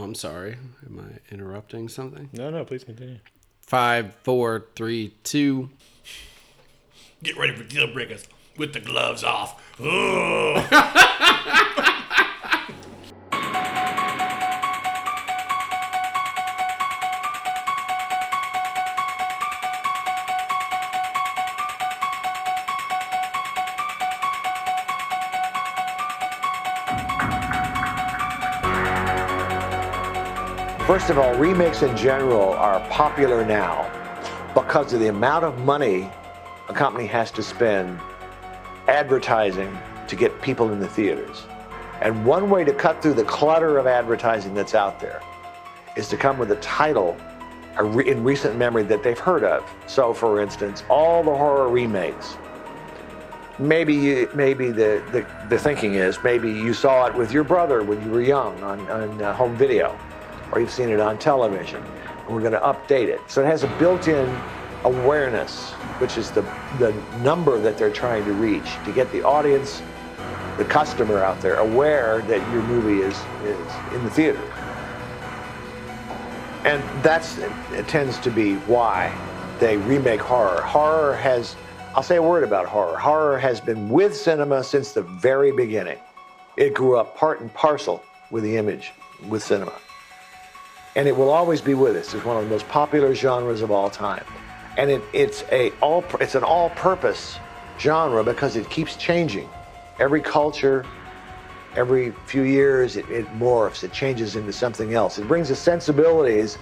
Oh, I'm sorry. Am I interrupting something? No, no, please continue. Five, four, three, two. Get ready for deal breakers with the gloves off. First of all, remakes in general are popular now because of the amount of money a company has to spend advertising to get people in the theaters. And one way to cut through the clutter of advertising that's out there is to come with a title in recent memory that they've heard of. So, for instance, all the horror remakes. Maybe you, maybe the, the, the thinking is maybe you saw it with your brother when you were young on, on uh, home video or you've seen it on television. And we're going to update it. So it has a built-in awareness, which is the, the number that they're trying to reach to get the audience, the customer out there aware that your movie is, is in the theater. And that's it tends to be why they remake horror. Horror has, I'll say a word about horror. Horror has been with cinema since the very beginning. It grew up part and parcel with the image, with cinema and it will always be with us. It's one of the most popular genres of all time, and it, it's a all it's an all-purpose genre because it keeps changing. Every culture, every few years, it, it morphs. It changes into something else. It brings the sensibilities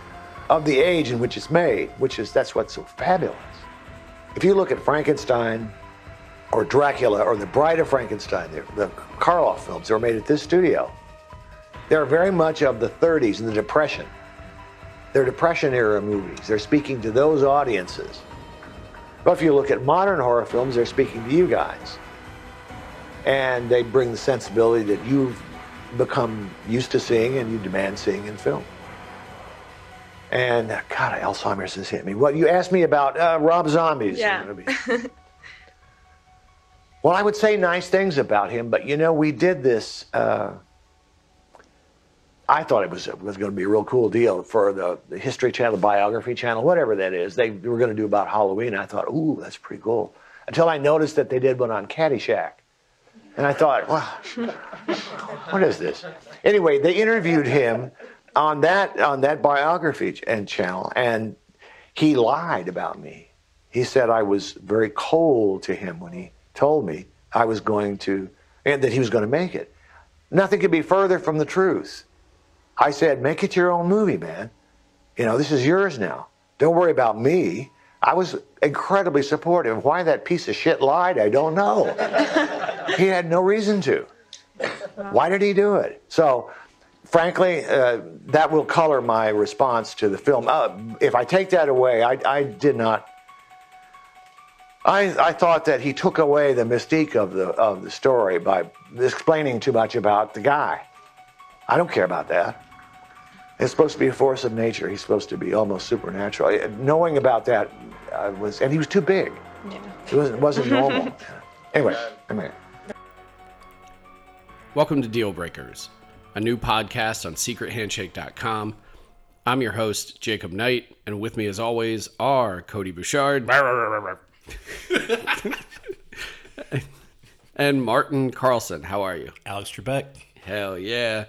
of the age in which it's made, which is that's what's so fabulous. If you look at Frankenstein or Dracula or The Bride of Frankenstein, the, the Karloff films that were made at this studio, they're very much of the 30s and the Depression. They're Depression era movies. They're speaking to those audiences. But if you look at modern horror films, they're speaking to you guys. And they bring the sensibility that you've become used to seeing and you demand seeing in film. And God, Alzheimer's has hit me. What you asked me about uh, Rob Zombie's Yeah. well, I would say nice things about him, but you know, we did this. Uh, I thought it was was going to be a real cool deal for the, the History Channel, the Biography Channel, whatever that is. They were going to do about Halloween. I thought, ooh, that's pretty cool. Until I noticed that they did one on Caddyshack, and I thought, wow, what is this? Anyway, they interviewed him on that on that biography and channel, and he lied about me. He said I was very cold to him when he told me I was going to, and that he was going to make it. Nothing could be further from the truth. I said, make it your own movie, man. You know, this is yours now. Don't worry about me. I was incredibly supportive. Why that piece of shit lied, I don't know. he had no reason to. Why did he do it? So, frankly, uh, that will color my response to the film. Uh, if I take that away, I, I did not. I, I thought that he took away the mystique of the of the story by explaining too much about the guy. I don't care about that. It's supposed to be a force of nature. He's supposed to be almost supernatural. Knowing about that uh, was, and he was too big. Yeah. It wasn't, wasn't normal. anyway, anyway. Welcome to Deal Breakers, a new podcast on secrethandshake.com. I'm your host, Jacob Knight, and with me, as always, are Cody Bouchard and Martin Carlson. How are you? Alex Trebek. Hell yeah.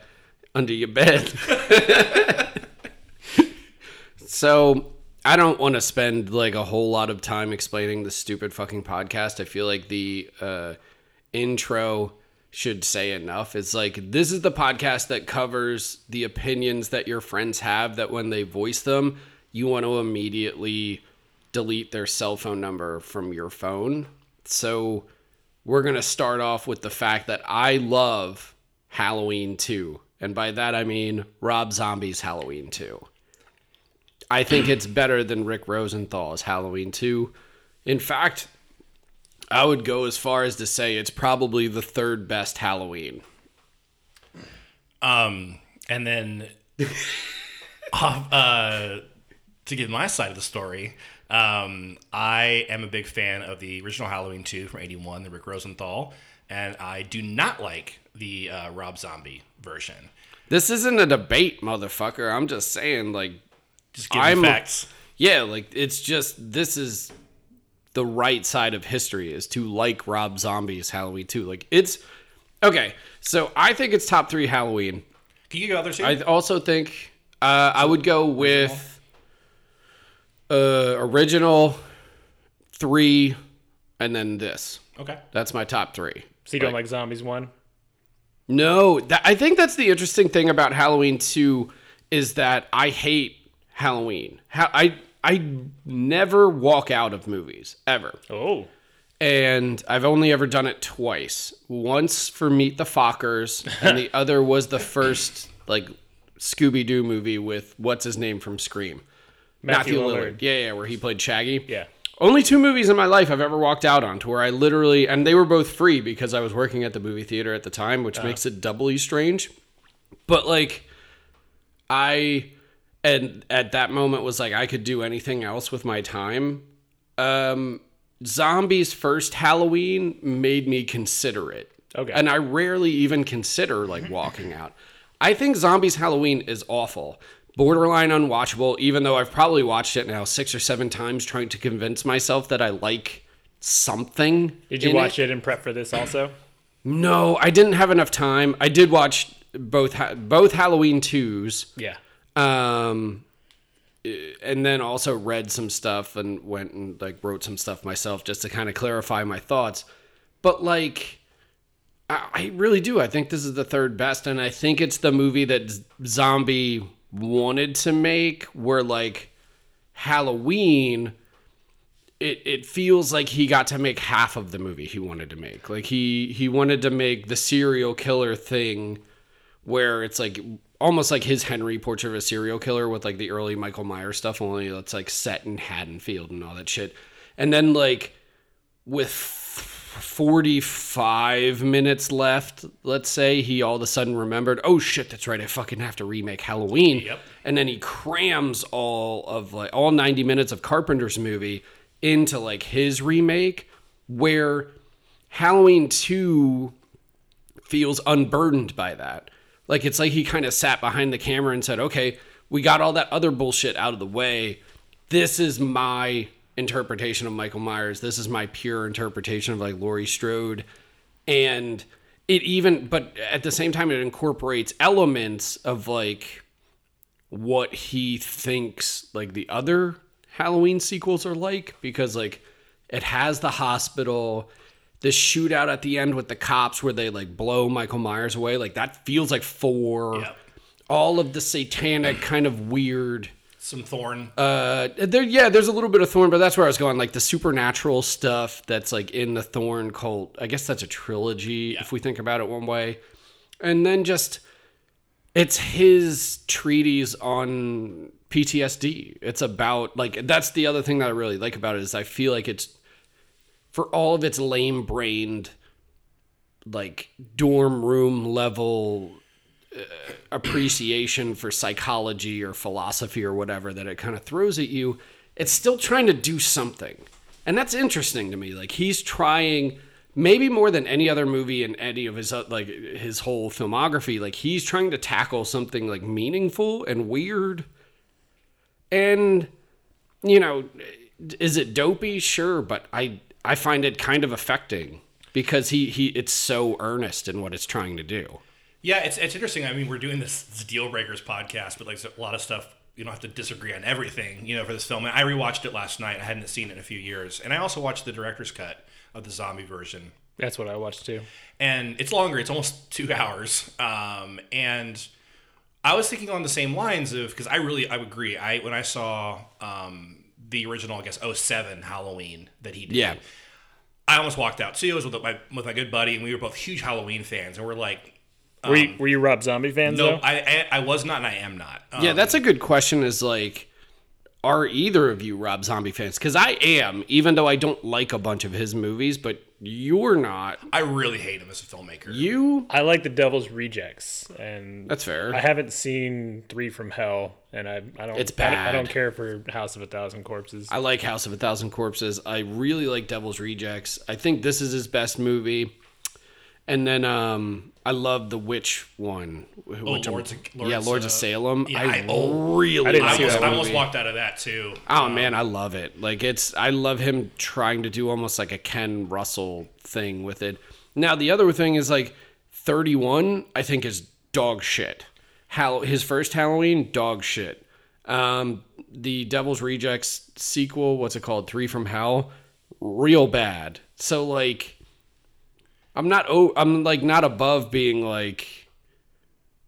Under your bed. so, I don't want to spend like a whole lot of time explaining the stupid fucking podcast. I feel like the uh, intro should say enough. It's like, this is the podcast that covers the opinions that your friends have that when they voice them, you want to immediately delete their cell phone number from your phone. So, we're going to start off with the fact that I love Halloween 2. And by that I mean Rob Zombie's Halloween 2. I think it's better than Rick Rosenthal's Halloween 2. In fact, I would go as far as to say it's probably the third best Halloween. Um, and then off, uh, to give my side of the story, um, I am a big fan of the original Halloween 2 from 81, the Rick Rosenthal, and I do not like the uh, Rob Zombie version. This isn't a debate, motherfucker. I'm just saying, like, Just giving I'm- facts. yeah, like it's just this is the right side of history is to like Rob Zombie's Halloween 2. Like it's okay. So I think it's top three Halloween. Can you give others? I also think uh, I would go with uh, original three, and then this. okay. That's my top three. So you don't like zombies one? No, that, I think that's the interesting thing about Halloween 2 is that I hate Halloween. Ha- I I never walk out of movies ever. Oh, And I've only ever done it twice. Once for Meet the Fockers, and the other was the first like Scooby Doo movie with what's his name from Scream, Matthew Lillard. Yeah, yeah, where he played Shaggy. yeah. Only two movies in my life I've ever walked out on to where I literally, and they were both free because I was working at the movie theater at the time, which makes it doubly strange. But like, I, and at that moment was like, I could do anything else with my time. Um, Zombies' first Halloween made me consider it. Okay. And I rarely even consider like walking out. I think Zombies Halloween is awful. Borderline unwatchable, even though I've probably watched it now six or seven times trying to convince myself that I like something. Did you watch it. in prep for this also? No, I didn't have enough time. I did watch both ha- both Halloween twos. Yeah. Um, and then also read some stuff and went and like wrote some stuff myself just to kind of clarify my thoughts. But like, I, I really do. I think this is the third best, and I think it's the movie that Zombie wanted to make. Where like Halloween, it it feels like he got to make half of the movie he wanted to make. Like he he wanted to make the serial killer thing where it's like almost like his Henry Portrait of a Serial Killer with like the early Michael Myers stuff, only that's like set in Haddonfield and all that shit. And then like with 45 minutes left, let's say, he all of a sudden remembered, oh shit, that's right, I fucking have to remake Halloween. Yep. And then he crams all of like all 90 minutes of Carpenter's movie into like his remake where Halloween 2 feels unburdened by that. Like it's like he kind of sat behind the camera and said, "Okay, we got all that other bullshit out of the way. This is my interpretation of Michael Myers. This is my pure interpretation of like Laurie Strode." And it even but at the same time it incorporates elements of like what he thinks like the other Halloween sequels are like because like it has the hospital the shootout at the end with the cops where they like blow Michael Myers away like that feels like four Yep. all of the satanic kind of weird Some thorn. uh there yeah there's a little bit of thorn but that's where I was going like the supernatural stuff that's like in the thorn cult I guess that's a trilogy if we think about it one way and then just it's his treatise on PTSD. It's about like that's the other thing that I really like about it is I feel like it's for all of its lame brained like dorm room level appreciation for psychology or philosophy or whatever that it kind of throws at you, it's still trying to do something. And that's interesting to me. Like he's trying maybe more than any other movie in any of his uh, like his whole filmography, like he's trying to tackle something like meaningful and weird. And you know, is it dopey? Sure, but I I find it kind of affecting because he he it's so earnest in what it's trying to do. Yeah, it's it's interesting. I mean, we're doing this, this deal breakers podcast, but like a lot of stuff, you don't have to disagree on everything, you know, for this film. And I rewatched it last night. I hadn't seen it in a few years, and I also watched the director's cut of the zombie version. That's what I watched too. and it's longer. It's almost two hours. Um, and I was thinking on the same lines of because I really I would agree. I when I saw um, the original, I guess 07 Halloween that he did. Yeah. I almost walked out too. I was with my with my good buddy, and we were both huge Halloween fans, and we're like, Were you were you Rob Zombie fans no, though? I, I I was not, and I am not. Um, Yeah, that's a good question. Is like, are either of you Rob Zombie fans? Because I am, even though I don't like a bunch of his movies, but you're not. I really hate him as a filmmaker. You? I like the Devil's Rejects, and That's fair. I haven't seen Three from Hell, and I I don't It's I, don't- I don't care for House of a Thousand Corpses. I like House of a Thousand Corpses. I really like Devil's Rejects. I think this is his best movie. And then um, I love the witch one. Which Oh, Lords of- Lords, yeah, Lords of Salem. yeah, I, I- oh, really I didn't I see almost, I almost walked out of that too. Oh man, I love it. Like it's I love him trying to do almost like a Ken Russell thing with it. Now the other thing is like 31 I think is dog shit. Hal his first Halloween dog shit. Um the Devil's Rejects sequel, what's it called? 3 from Hell, real bad. So like I'm not oh I'm like not above being like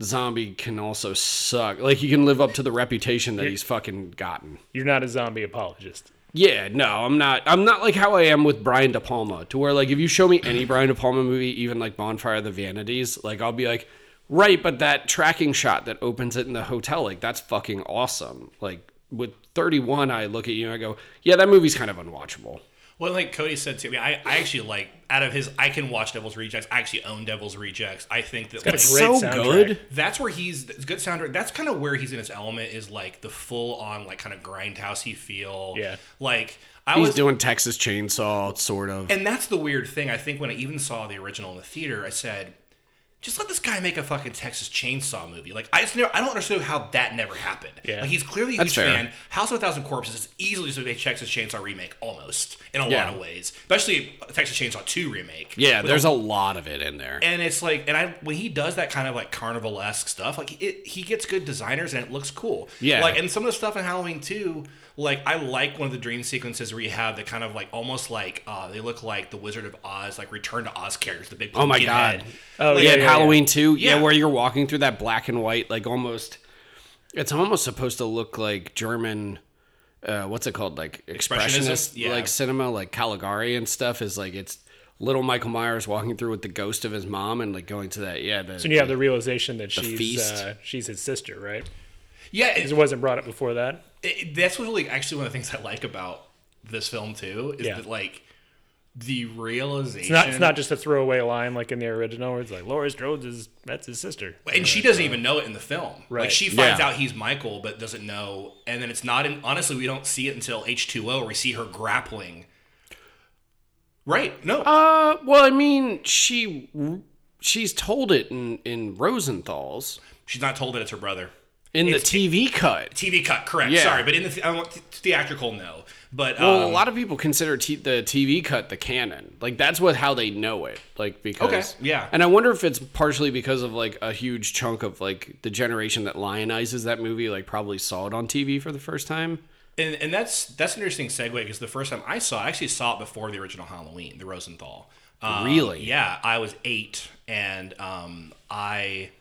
zombie can also suck. Like he can live up to the reputation that he's fucking gotten. You're not a zombie apologist. Yeah, no, I'm not. I'm not like how I am with Brian De Palma, to where like if you show me any Brian De Palma movie, even like Bonfire of the Vanities, like I'll be like, right, but that tracking shot that opens it in the hotel, like that's fucking awesome. Like with 31, I look at you and I go, yeah, that movie's kind of unwatchable. Well, like Cody said too, I, mean, I, I actually like out of his, I can watch Devil's Rejects. I actually own Devil's Rejects. I think that got a like, so soundtrack. good. that's where he's it's good soundtrack. That's kind of where he's in his element is like the full on like kind of grindhousey feel. Yeah. like I He's was doing Texas Chainsaw, sort of. And that's the weird thing. I think when I even saw the original in the theater, I said, just let this guy make a fucking Texas Chainsaw movie. Like I just never, I don't understand how that never happened. Yeah. Like he's clearly a That's huge fair. fan. House of a Thousand Corpses is easily just a Texas Chainsaw remake, almost in a Yeah. lot of ways, especially a Texas Chainsaw Two remake. yeah, there's a lot of it in there. and it's like, and I when he does that kind of like carnival esque stuff, like it, he gets good designers and it looks cool. Yeah. Like, and some of the stuff in Halloween too, like I like one of the dream sequences where you have the kind of like almost like uh, they look like the Wizard of Oz, like Return to Oz characters, the big Oh my God. head. Oh, Like, yeah, yeah, in yeah, Halloween too. Yeah. Yeah. where you're walking through that black and white, like almost. It's almost supposed to look like German. Uh, what's it called? Like expressionist, Yeah. like cinema, like Caligari and stuff. Is like it's little Michael Myers walking through with the ghost of his mom and like going to that. Yeah, the, So you have the realization that she's uh, she's his sister, right? Yeah, 'Cause it, It wasn't brought up before that. it- that's what really actually one of the things I like about this film too is Yeah. that like the realization. It's not. It's not just a throwaway line like in the original where it's like Laurie Strode is that's his sister. and she doesn't even know it in the film. Like Right. she finds Yeah. out he's Michael, but doesn't know. And then it's not in. Honestly, we don't see it until H two O, where we see her grappling. Right? No. Uh, well, I mean, she she's told it in in Rosenthal's She's not told that it's her brother. In the TV cut. TV cut, correct? Yeah. Sorry, but in the th- I want th- theatrical, no. But Well, um, a lot of people consider t- the TV cut the canon. Like that's what how they know it. Like because Okay, yeah. And I wonder if it's partially because of like a huge chunk of like the generation that lionizes that movie like probably saw it on TV for the first time. and, and that's that's an interesting segue because the first time I saw, I actually saw it before the original Halloween, the Rosenthal. Um, Really? Yeah, I was eight, and um, I,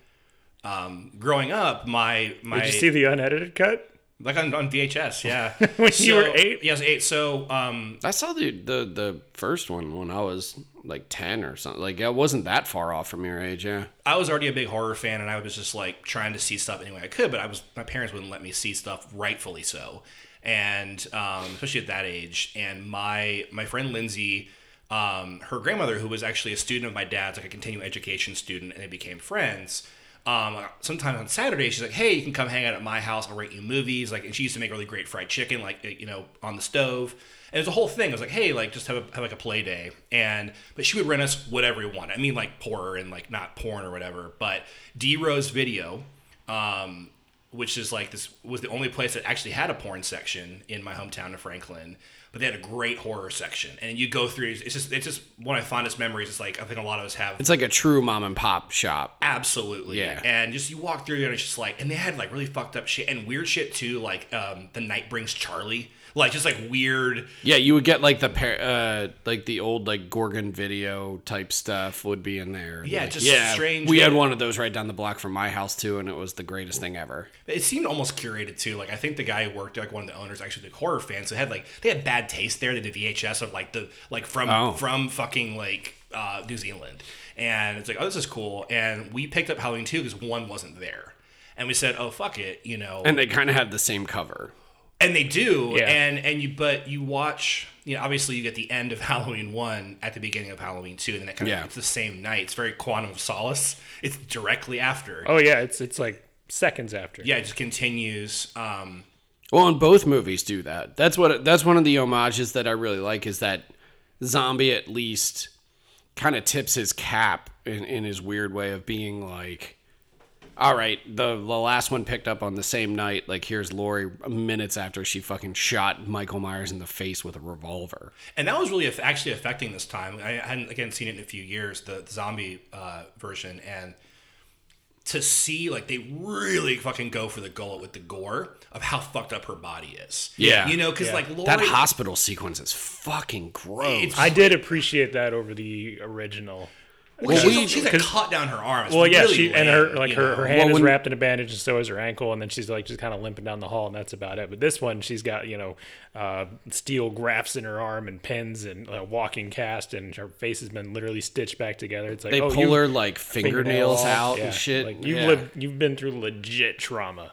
um, growing up, my my Did you see the unedited cut? like on, on VHS, yeah. When you were eight? yeah, eight. So um, I saw the the the first one when I was like ten or something. Like it wasn't that far off from your age. Yeah. I was already a big horror fan, and I was just like trying to see stuff any way I could. But I was my parents wouldn't let me see stuff, rightfully so, and um, especially at that age. And my my friend Lindsay, um, her grandmother, who was actually a student of my dad's, like a continuing education student, and they became friends. Um, sometimes on Saturday, she's like, "Hey, you can come hang out at my house. I'll rate you movies." Like, and she used to make really great fried chicken, like you know, on the stove. And it was a whole thing. I was like, "Hey, like, just have, a, have like a play day." And but she would rent us whatever we wanted. I mean, like horror and like not porn or whatever. But D Rose Video, um, which is like this was the only place that actually had a porn section in my hometown of Franklin. But they had a great horror section, and you go through. It's just it's just one of my fondest memories. It's like I think a lot of us have. It's like a true mom and pop shop. Absolutely. Yeah. And just you walk through there and it's just like and they had like really fucked up shit and weird shit too, like um The Night Brings Charlie. Like just like weird Yeah, you would get like the par- uh like the old like Gorgon video type stuff would be in there. Yeah, Like, just yeah, strange- We had one of those right down the block from my house too, and it was the greatest thing ever. it seemed almost curated too. Like I think the guy who worked like one of the owners actually the horror fan. So they had like they had bad taste there. They did VHS of like the like from Oh. from fucking like uh New Zealand. And it's like, oh this is cool. And we picked up Halloween 2 because one wasn't there. And we said, oh fuck it, you know. And they kind of had the same cover. And they do Yeah. and and you but you watch you know obviously you get the end of halloween 1 at the beginning of halloween 2 and then it kind Yeah. of it's the same night it's very quantum of solace it's directly after Oh yeah, it's it's like seconds after. yeah it just continues um Well, and both movies do that. That's what that's one of the homages that I really like is that zombie at least kind of tips his cap in, in his weird way of being like, all right, the the last one picked up on the same night. Like here's Laurie minutes after she fucking shot Michael Myers in the face with a revolver. and that was really aff- actually affecting this time. I hadn't again seen it in a few years, the, the zombie uh, version, and to see like they really fucking go for the gullet with the gore of how fucked up her body is. Yeah. you know, because Yeah. like Laurie, That hospital sequence is fucking gross. I did appreciate that over the original. Well, she's, we- she's a cut down her arm. It's Well, yeah, really she and her like her, know? her hand Well, is wrapped in a bandage, and so is her ankle, and then she's like just kind of limping down the hall, and that's about it. But this one, she's got you know uh, steel grafts in her arm and pins and a walking cast, and her face has been literally stitched back together. It's like they oh, pull you- her like fingernails off. out Yeah, and shit. Like you've Yeah. lived, you've been through legit trauma.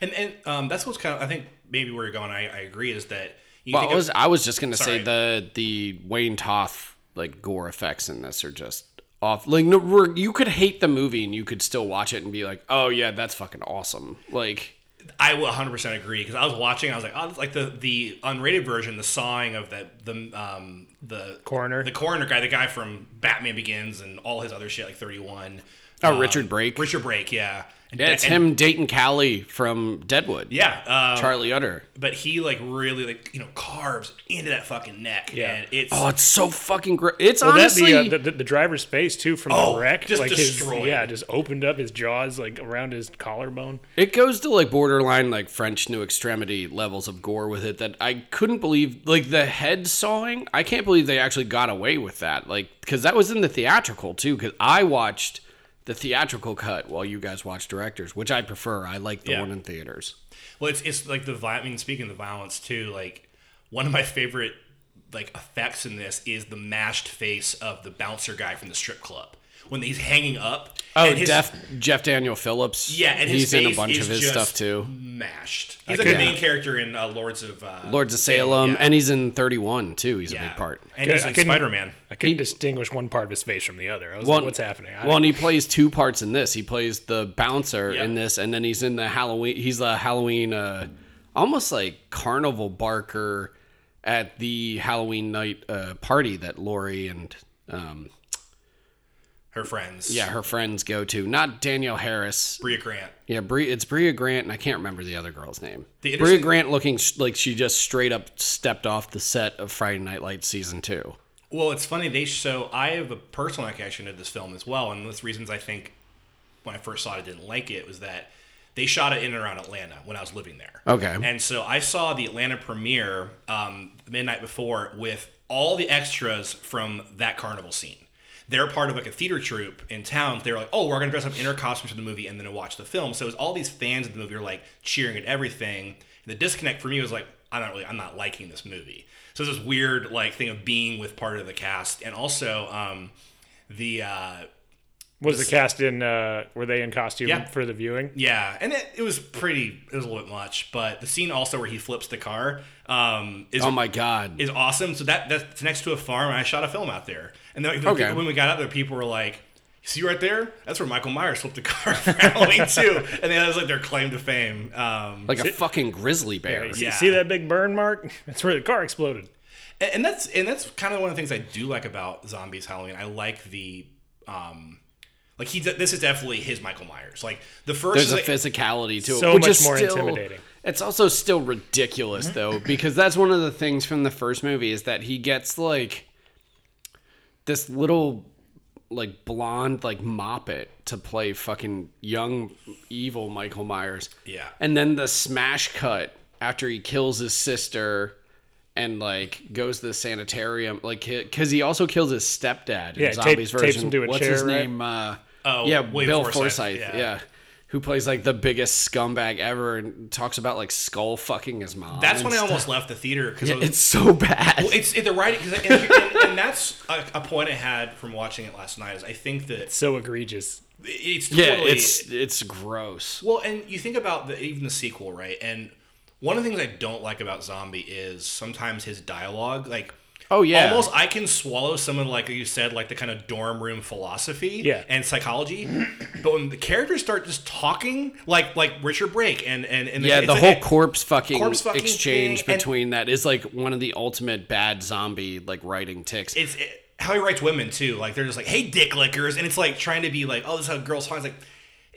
And and um, that's what's kind of I think maybe where you're going. I, I agree is that you Well, think I of- was I was just gonna Sorry. say the the Wayne Toth like gore effects in this are just off. Like no, you could hate the movie and you could still watch it and be like, oh yeah, that's fucking awesome. Like I will 100 percent agree because I was watching. I was like, oh, like the the unrated version, the sawing of the the um the Coroner? the coroner guy, the guy from Batman Begins and all his other shit, like 31. Oh, Um, Richard Brake? Richard Brake, yeah. And, yeah, it's and- him, Dayton Callie from Deadwood. Yeah, um, Charlie Utter. but he like really like you know carves into that fucking neck. Yeah. and it's Oh, it's so fucking great. It's Well, honestly that the, uh, the the driver's face too from Oh, the wreck, just like his destroyed. yeah, just opened up his jaws like around his collarbone. It goes to like borderline like French New Extremity levels of gore with it that I couldn't believe. Like the head sawing, I can't believe they actually got away with that. Like because that was in the theatrical too. Because I watched the theatrical cut while you guys watch directors, which I prefer. I like the Yeah. one in theaters. Well, it's it's like the vi- I mean, speaking of the violence too, like one of my favorite like effects in this is the mashed face of the bouncer guy from the strip club when he's hanging up. Oh, his- Jeff Jeff Daniel Phillips. Yeah, and his he's in a bunch of his stuff too. Mashed. He's like could- the main character in uh, Lords of uh, Lords of Salem, yeah. and he's in Thirty One too. He's a big part. and he's I in Spider Man. I couldn't distinguish one part of his face from the other. I was Well, like, "What's happening?" I, Well, and he plays two parts in this. He plays the bouncer Yeah. in this, and then he's in the Halloween. He's the Halloween, uh, almost like carnival barker at the Halloween night uh, party that Laurie and um, Her friends. yeah her friends go to. Not Danielle Harris. Brea Grant. Yeah, Brea, it's Brea Grant, and I can't remember the other girl's name. The Brea Grant looking like she just straight up stepped off the set of Friday Night Lights season two. Well, it's funny. They show. I have a personal connection to this film as well, and the reasons I think when I first saw it, I didn't like it was that they shot it in and around Atlanta when I was living there. Okay. And so I saw the Atlanta premiere um, the midnight before with all the extras from that carnival scene. They're part of like a theater troupe in town. They're like, oh, we're gonna dress up in our costumes for the movie and then watch the film. So it was all these fans of the movie are like cheering at everything. And the disconnect for me was like, I'm not really, I'm not liking this movie. So it's this weird like thing of being with part of the cast, and also um, the uh, was the cast in? Uh, were they in costume Yeah. for the viewing? Yeah, and it, it was pretty. It was a little bit much, but the scene also where he flips the car um, is Oh my god! is awesome. So that that's next to a farm, and I shot a film out there. And then Okay. people, when we got out there, people were like, "You see right there? That's where Michael Myers flipped the car for Halloween too." And that was like their claim to fame. Um, like a fucking grizzly bear. You see- Yeah. See that big burn mark? That's where the car exploded. and, and that's and that's kind of one of the things I do like about zombies Halloween. I like the. Um, like he, this is definitely his Michael Myers. Like the first, There's a like- physicality to it, So which much is more still- intimidating. It's also still ridiculous though, because that's one of the things from the first movie is that he gets like this little like blonde like moppet to play fucking young evil Michael Myers. Yeah. And then the smash cut after he kills his sister and like goes to the sanitarium like because he also kills his stepdad in Yeah, tape- zombies tapes version him to a what's chair, his right? name uh Oh, yeah William bill Forsythe, forsyth, yeah. yeah. Who plays like the biggest scumbag ever and talks about like skull fucking his mom that's when I almost left the theater because it's so bad Well, it's it, the writing, cause, and, and, and that's a, a point I had from watching it last night. Is I think that it's So egregious. it's yeah it's it's gross well, and you think about the even the sequel, right? And one of the things I don't like about Zombie is sometimes his dialogue, like. Oh, yeah. almost I can swallow some of like you said, like the kind of dorm room philosophy Yeah. and psychology, but when the characters start just talking, like like Richard Brake and and, and yeah the like- whole corpse fucking, corpse fucking exchange thing, between that is like one of the ultimate bad zombie like writing tics it's it, how he writes women too. Like they're just like, "Hey, dick lickers," and it's like trying to be like, "Oh, this is how girls talk." It's like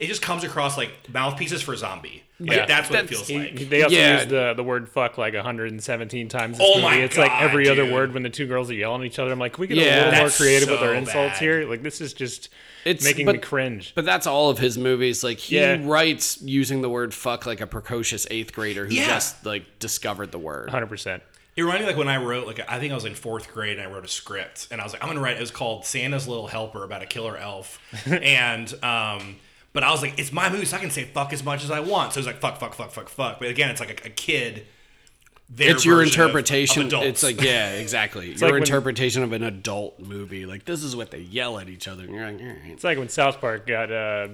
it just comes across like mouthpieces for zombie. Like, Yeah. that's what That's- it feels like. They also Yeah. use the, the word fuck like 117 times. in Oh this my movie. It's like God, every other word when the two girls are yelling at each other. I'm like, can we get Yeah. a little more That's creative with our insults bad. here? Like, this is just It's- making but- me cringe. But that's all of his movies. Like he Yeah. writes using the word fuck like a precocious eighth grader who Yeah. just like discovered the word. 100%. It reminded me like when I wrote like I think I was in fourth grade and I wrote a script and I was like I'm gonna write it was called Santa's Little Helper about a killer elf and um but I was like it's my movie so I can say fuck as much as I want so it was like fuck fuck fuck fuck fuck but again it's like a, a kid their It's your version of- of interpretation. it's like yeah, exactly. your like when- interpretation of an adult movie. Like this is what they yell at each other. And you're like, all right. It's like when South Park got uh,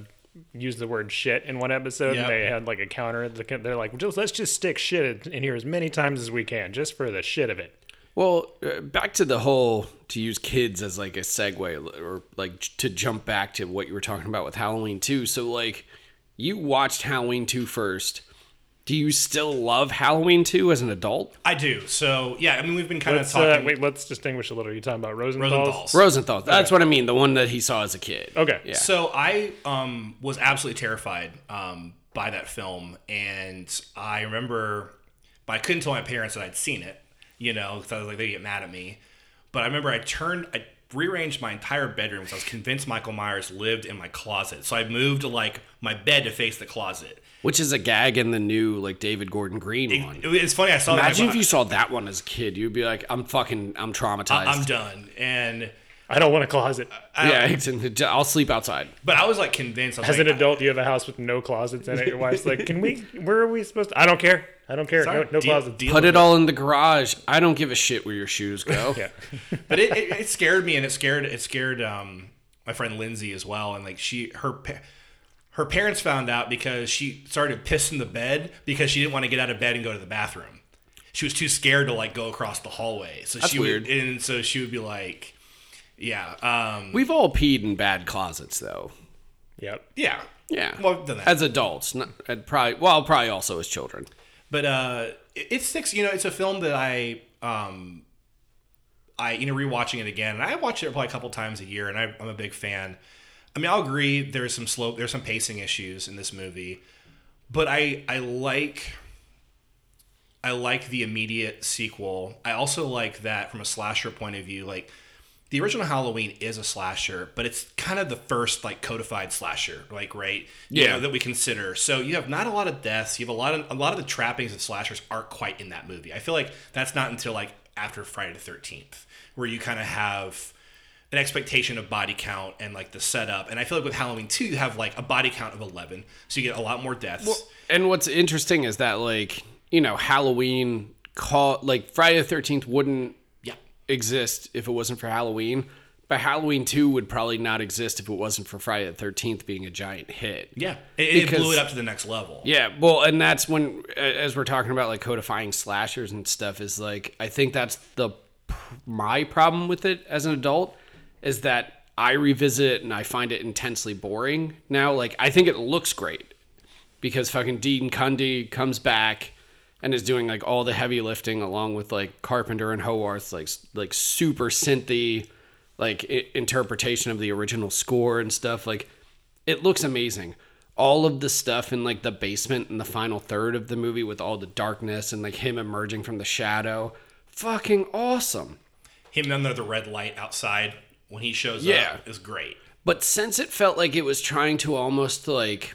used the word shit in one episode. Yep. And they had like a counter. They're like, just, let's just stick shit in here as many times as we can, just for the shit of it. Well, uh, back to the whole to use kids as like a segue or like to jump back to what you were talking about with Halloween 2. So like you watched Halloween 2 first. Do you still love Halloween 2 as an adult? I do so yeah I mean we've been kind of Let's, uh, talking wait, let's distinguish a little. Are you talking about Rosenthal's? Rosenthal's. Rosenthal. That's what I mean. The one that he saw as a kid. Okay. Yeah. So I um, was absolutely terrified um, by that film, and I remember, but I couldn't tell my parents that I'd seen it. You know, because I was like they get mad at me. But I remember I turned, I rearranged my entire bedroom because I was convinced Michael Myers lived in my closet. So I moved like my bed to face the closet. Which is a gag in the new like David Gordon Green one. It- it's funny. I saw Imagine that. if you saw that one as a kid. You'd be like, I'm fucking, I'm traumatized. I'm done, and I don't want a closet. yeah, it's- I'll sleep outside. but I was like convinced. I was As like, an adult, you have a house with no closets in it. Your wife's like, "Can we? Where are we supposed to? I don't care. I don't care. Sorry, no, no deal- closets." deal Put with it all in the garage. I don't give a shit where your shoes go. Yeah. but it, it, it scared me and it scared it scared um my friend Lindsay as well and like she her her parents found out because she started pissing the bed because she didn't want to get out of bed and go to the bathroom. She was too scared to like go across the hallway. So That's she weird. would and so she would be like yeah, um We've all peed in bad closets, though. Yep. yeah. Yeah, Well, done that. as adults, not and probably well, probably also as children. But uh, it, it sticks. You know, it's a film that I, um, I you know, rewatching it again, and I watch it probably a couple times a year, and I, I'm a big fan. I mean, I'll agree there's some slow, there's some pacing issues in this movie, but I I like. I like the immediate sequel. I also like that from a slasher point of view, like the original Halloween is a slasher, but it's kind of the first like codified slasher, like right? You Yeah. know, that we consider. So you have not a lot of deaths. You have a lot of a lot of the trappings of slashers aren't quite in that movie. I feel like that's not until like after Friday the Thirteenth, where you kind of have an expectation of body count and like the setup. And I feel like with Halloween two, you have like a body count of eleven, so you get a lot more deaths. And what's interesting is that like you know Halloween call like Friday the Thirteenth wouldn't. Exist if it wasn't for Halloween. But Halloween 2 would probably not exist if it wasn't for Friday the 13th being a giant hit. Yeah, it, it blew it up to the next level. Yeah, well, and that's when, as we're talking about like codifying slashers and stuff, is like I think that's the my problem with it as an adult is that I revisit it and I find it intensely boring now. Like I think it looks great because fucking Dean Cundey comes back and is doing like all the heavy lifting along with like Carpenter and Howarth, like like super synthy, like I- interpretation of the original score and stuff. Like it looks amazing. All of the stuff in like the basement and the final third of the movie with all the darkness and like him emerging from the shadow, fucking awesome. Him under the red light outside when he shows Yeah. up is great. But since it felt like it was trying to almost like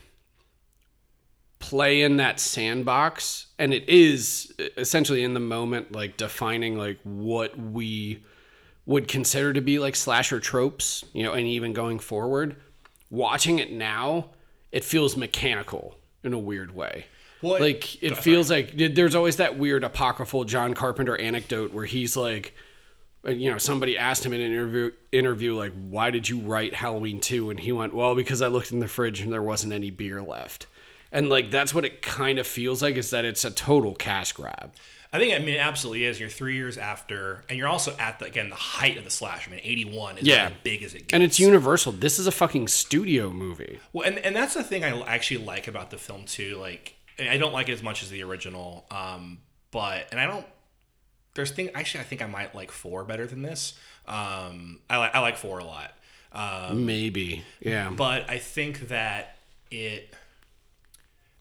play in that sandbox, and it is essentially in the moment, like defining like what we would consider to be like slasher tropes, you know, and even going forward, watching it now, it feels mechanical in a weird way. Well, like it feels like there's always that weird apocryphal John Carpenter anecdote where he's like, uh, you know, somebody asked him in an interview, interview like, "Why did you write Halloween 2? And he went, "Well, because I looked in the fridge and there wasn't any beer left." And like that's what it kind of feels like is that it's a total cash grab. I think I mean it absolutely is. You're three years after, and you're also at the again the height of the slash. I mean, 81 is Yeah. as big as it gets. And it's universal. This is a fucking studio movie. Well, and, and that's the thing I actually like about the film too. Like, I don't like it as much as the original, um, but and I don't. there's thing actually I think I might like four better than this. Um, I like I like four a lot. Um, Maybe. Yeah. but I think that it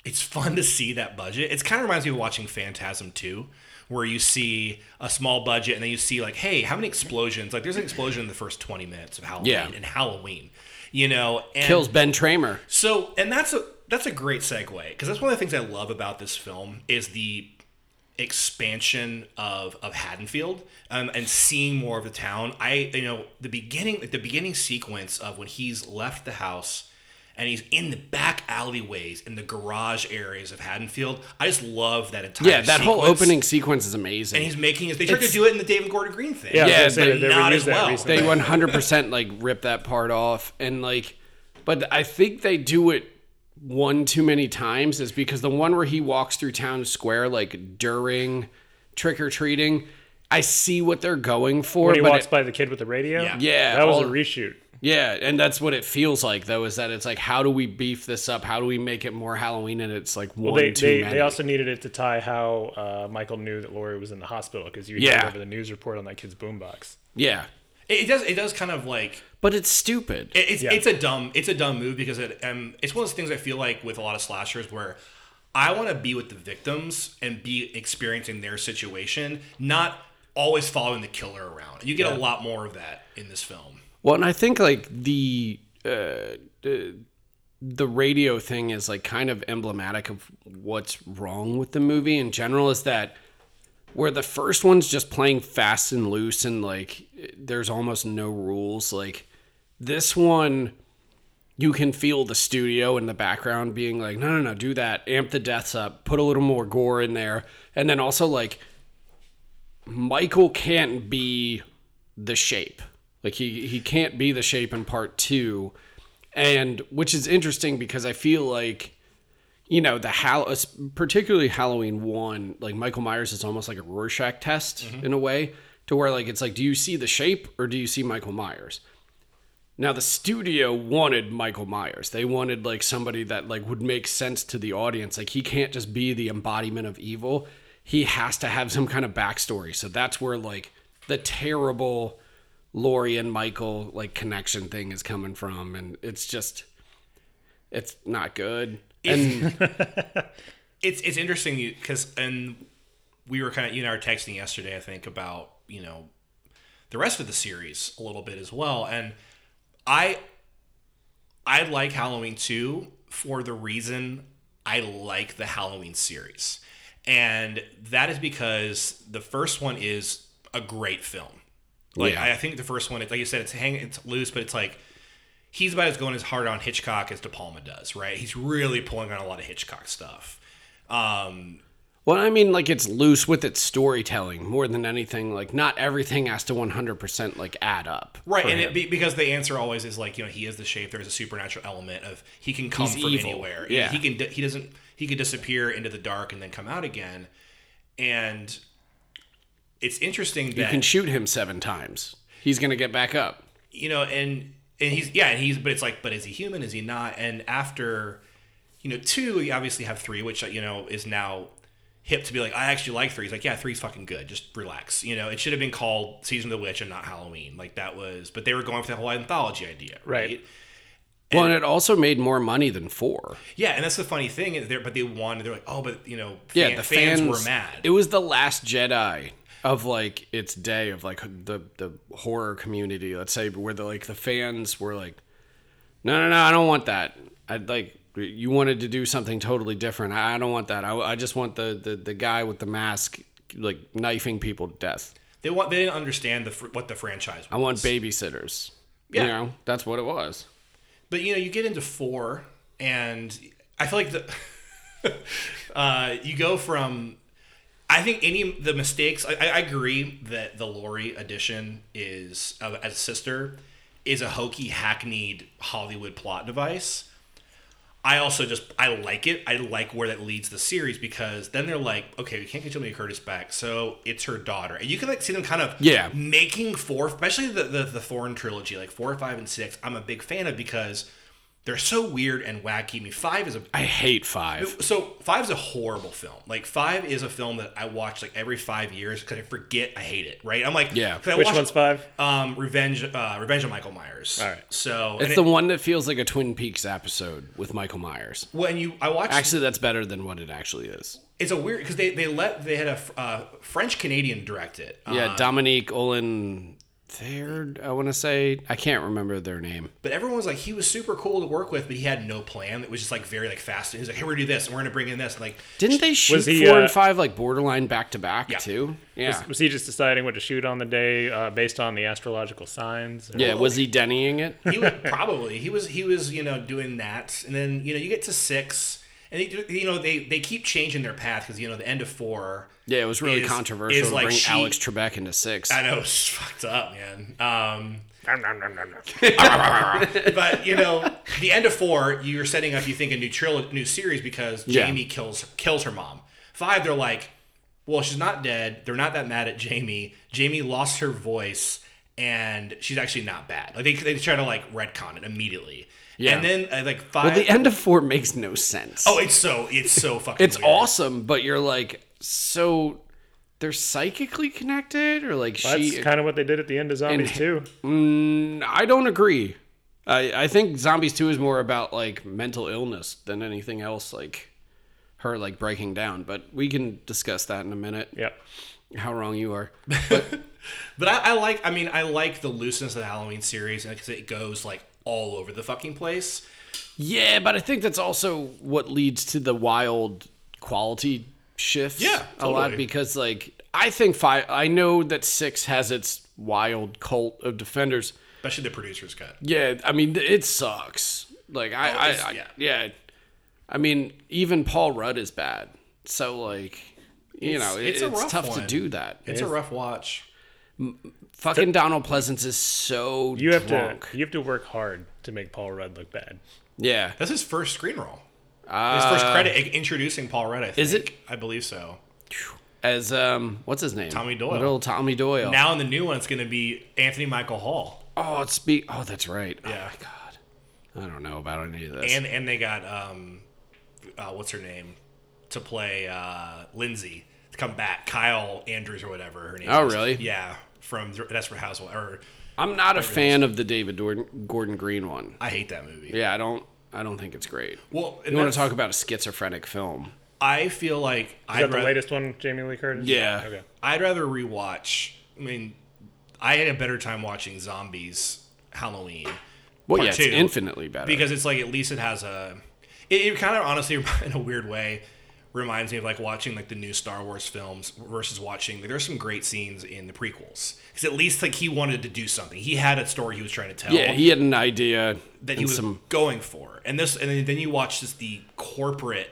it's fun to see that budget. It's kind of reminds me of watching Phantasm 2 where you see a small budget and then you see like, hey, how many explosions? Like there's an explosion in the first 20 minutes of Halloween Yeah. and Halloween. You know, and Kills Ben Tramer. so, and that's a that's a great segue because that's one of the things I love about this film is the expansion of of Haddonfield um, and seeing more of the town. I you know the beginning the beginning sequence of when he's left the house and he's in the back alleyways in the garage areas of Haddonfield. I just love that entire Yeah, that whole opening sequence is amazing. And he's making his. They tried to do it in the David Gordon Green thing. Yeah, Yeah, yeah they, but they not reused as that well. recently. they 100% like rip that part off and like but i think they do it one too many times is because the one where he walks through town square like during trick-or-treating i see what they're going for when he but walks it- by the kid with the radio. Yeah. Yeah, that was all- a reshoot. Yeah and that's what it feels like though is that it's like how do we beef this up how do we make it more halloween and it's like one Well, they too they, many they also needed it to tie how uh, Michael knew that Laurie was in the hospital because you Yeah. heard over the news report on that kid's boombox. yeah It, it does. It does kind of like but it's stupid It- It's Yeah. it's a dumb it's a dumb move because it um it's one of those things I feel like with a lot of slashers where I want to be with the victims and be experiencing their situation, not always following the killer around. You get a lot more of that in this film. Well, and I think like the uh, the the radio thing is like kind of emblematic of what's wrong with the movie in general. Is that where the first one's just playing fast and loose and like there's almost no rules. Like this one, you can feel the studio in the background being like, no, no, no, do that, amp the deaths up, put a little more gore in there, and then also like Michael can't be the shape. Like he he can't be the shape in part 2. And which is interesting because I feel like you know, the Hall particularly Halloween 1, like Michael Myers is almost like a Rorschach test mm-hmm. in a way to where like it's like do you see the shape or do you see Michael Myers? Now the studio wanted Michael Myers. They wanted like somebody that like would make sense to the audience. Like he can't just be the embodiment of evil. He has to have some kind of backstory. So that's where like the terrible Laurie and Michael like connection thing is coming from, and it's just it's not good. And It's it's interesting because and we were kind of you and I were texting yesterday I think about you know the rest of the series a little bit as well and I I like Halloween 2 for the reason I like the Halloween series. And that is because the first one is a great film. Like Yeah. I I think the first one, like you said, it's hang, it's loose, but it's like he's about as going as hard on Hitchcock as De Palma does, right? He's really pulling on a lot of Hitchcock stuff. Um, well, I mean, like it's loose with its storytelling more than anything. Like not everything has to one hundred percent like add up. right, and it be, because the answer always is like you know he is the shape. There's a supernatural element of he can come He's from evil. anywhere. Yeah. he can. He doesn't. He could disappear into the dark and then come out again. And it's interesting that you can shoot him seven times. He's gonna get back up. you know, and and he's yeah, and he's but it's like, but is he human? Is he not? And after, you know, two, you obviously have three, which you know is now hip to be like, I actually like three. He's like, yeah, three's fucking good. Just relax. You know, it should have been called Season of the Witch and not Halloween. Like that was, but they were going for the whole anthology idea, right? Right. Well, and it also made more money than four. Yeah, and that's the funny thing. is There, but they wanted. They're like, oh, but you know, Yeah, the fans, fans, were mad. It was the last Jedi of like its day of like the the horror community. Let's say where the like the fans were like, no, no, no, I don't want that. I'd like you wanted to do something totally different. I, I don't want that. I, I just want the, the the guy with the mask like knifing people to death. they want. They didn't understand the what the franchise. Was. I want babysitters. Yeah. You know, that's what it was. But you know, you get into four, and I feel like the uh, you go from. I think any the mistakes. I, I agree that the Laurie edition is uh, as a sister is a hokey, hackneyed Hollywood plot device. I also just I like it. I like where that leads the series because then they're like, okay, we can't get Jamie Curtis back, so it's her daughter, and you can like see them kind of Yeah. making four, especially the the, the Thorn trilogy, like four, five, and six. I'm a big fan of because they're so weird and wacky. I mean, five is a I hate five. so five is a horrible film. Like five is a film that I watch like every five years because I forget I hate it. Right? I'm like, yeah. I Which watched, one's five? Um, Revenge, uh, Revenge of Michael Myers. All right. So It's the it- one that feels like a Twin Peaks episode with Michael Myers. when you I watched. Actually, that's better than what it actually is. it's a weird because they they let they had a uh, French Canadian direct it. Yeah, Uh, Dominique Olin Third, I want to say. I can't remember their name. but everyone was like he was super cool to work with, but he had no plan. It was just like very like fast. He was like, hey, we're gonna do this, and we're gonna bring in this. And like Didn't they shoot he, four uh, and five like borderline back to back too? Yeah. Was he just deciding what to shoot on the day uh, based on the astrological signs? or- yeah, was he dennying it? he was probably he was he was you know doing that, and then you know you get to six, and they, you know they they keep changing their path because you know the end of four. Yeah, it was really is- controversial is to like bring she- Alex Trebek into six. I know it's fucked up, man. Um, but you know, the end of four, you're setting up. You think a new trilogy, new series because Yeah. Jamie kills kills her mom. Five, they're like, well, she's not dead. They're not that mad at Jamie. Jamie lost her voice, and she's actually not bad. Like they they try to like retcon it immediately. Yeah. And then uh, like five. well, the end of four makes no sense. oh, it's so it's so fucking. it's weird. awesome, but you're like, so they're psychically connected, or like That's she? kind of what they did at the end of Zombies too. Mm, I don't agree. I I think Zombies Two is more about like mental illness than anything else. Like her like breaking down, but we can discuss that in a minute. Yep. How wrong you are. But I, I like. I mean, I like the looseness of the Halloween series because it goes like all over the fucking place. Yeah, but I think that's also what leads to the wild quality shifts. Yeah, a lot because like I think five. I know that six has its wild cult of defenders. Especially the producer's cut. Yeah, I mean it sucks. Like I, Oh, I, it's- I yeah. yeah. I mean even Paul Rudd is bad. So like you know it- it's it's, tough one. to do that. It's a rough watch. Fucking Donald Pleasence is so You have drunk. to you have to work hard to make Paul Rudd look bad. Yeah. That's his first screen role. His first credit introducing Paul Rudd. I think. Uh, Is it? I believe so. As um what's his name? Tommy Doyle. Little Tommy Doyle. Now in the new one, it's going to be Anthony Michael Hall, Oh, it's be. Oh, that's right. Yeah. Oh my god. I don't know about any of this. and and they got um, uh, what's her name, to play uh, Lindsay to come back, Kyle Andrews or whatever her name. Is. Oh, is. really? Yeah, from Desperate Housewives. Or I'm not a fan of the David Gordon, Gordon Green one. I hate that movie. Yeah, I don't. I don't think it's great. Well, You want to talk about a schizophrenic film? I feel like Is I'd that the ra- latest one, Jamie Lee Curtis? Yeah. Okay. I'd rather rewatch. I mean, I had a better time watching Zombies Halloween. Well, Part yeah, it's two, infinitely better. because it's like at least it has a. It, it kind of honestly, in a weird way, reminds me of like watching like the new Star Wars films versus watching. Like, there's some great scenes in the prequels because at least like he wanted to do something. He had a story he was trying to tell. yeah, he had an idea that he was some. going for. And this, and then, you watch just the corporate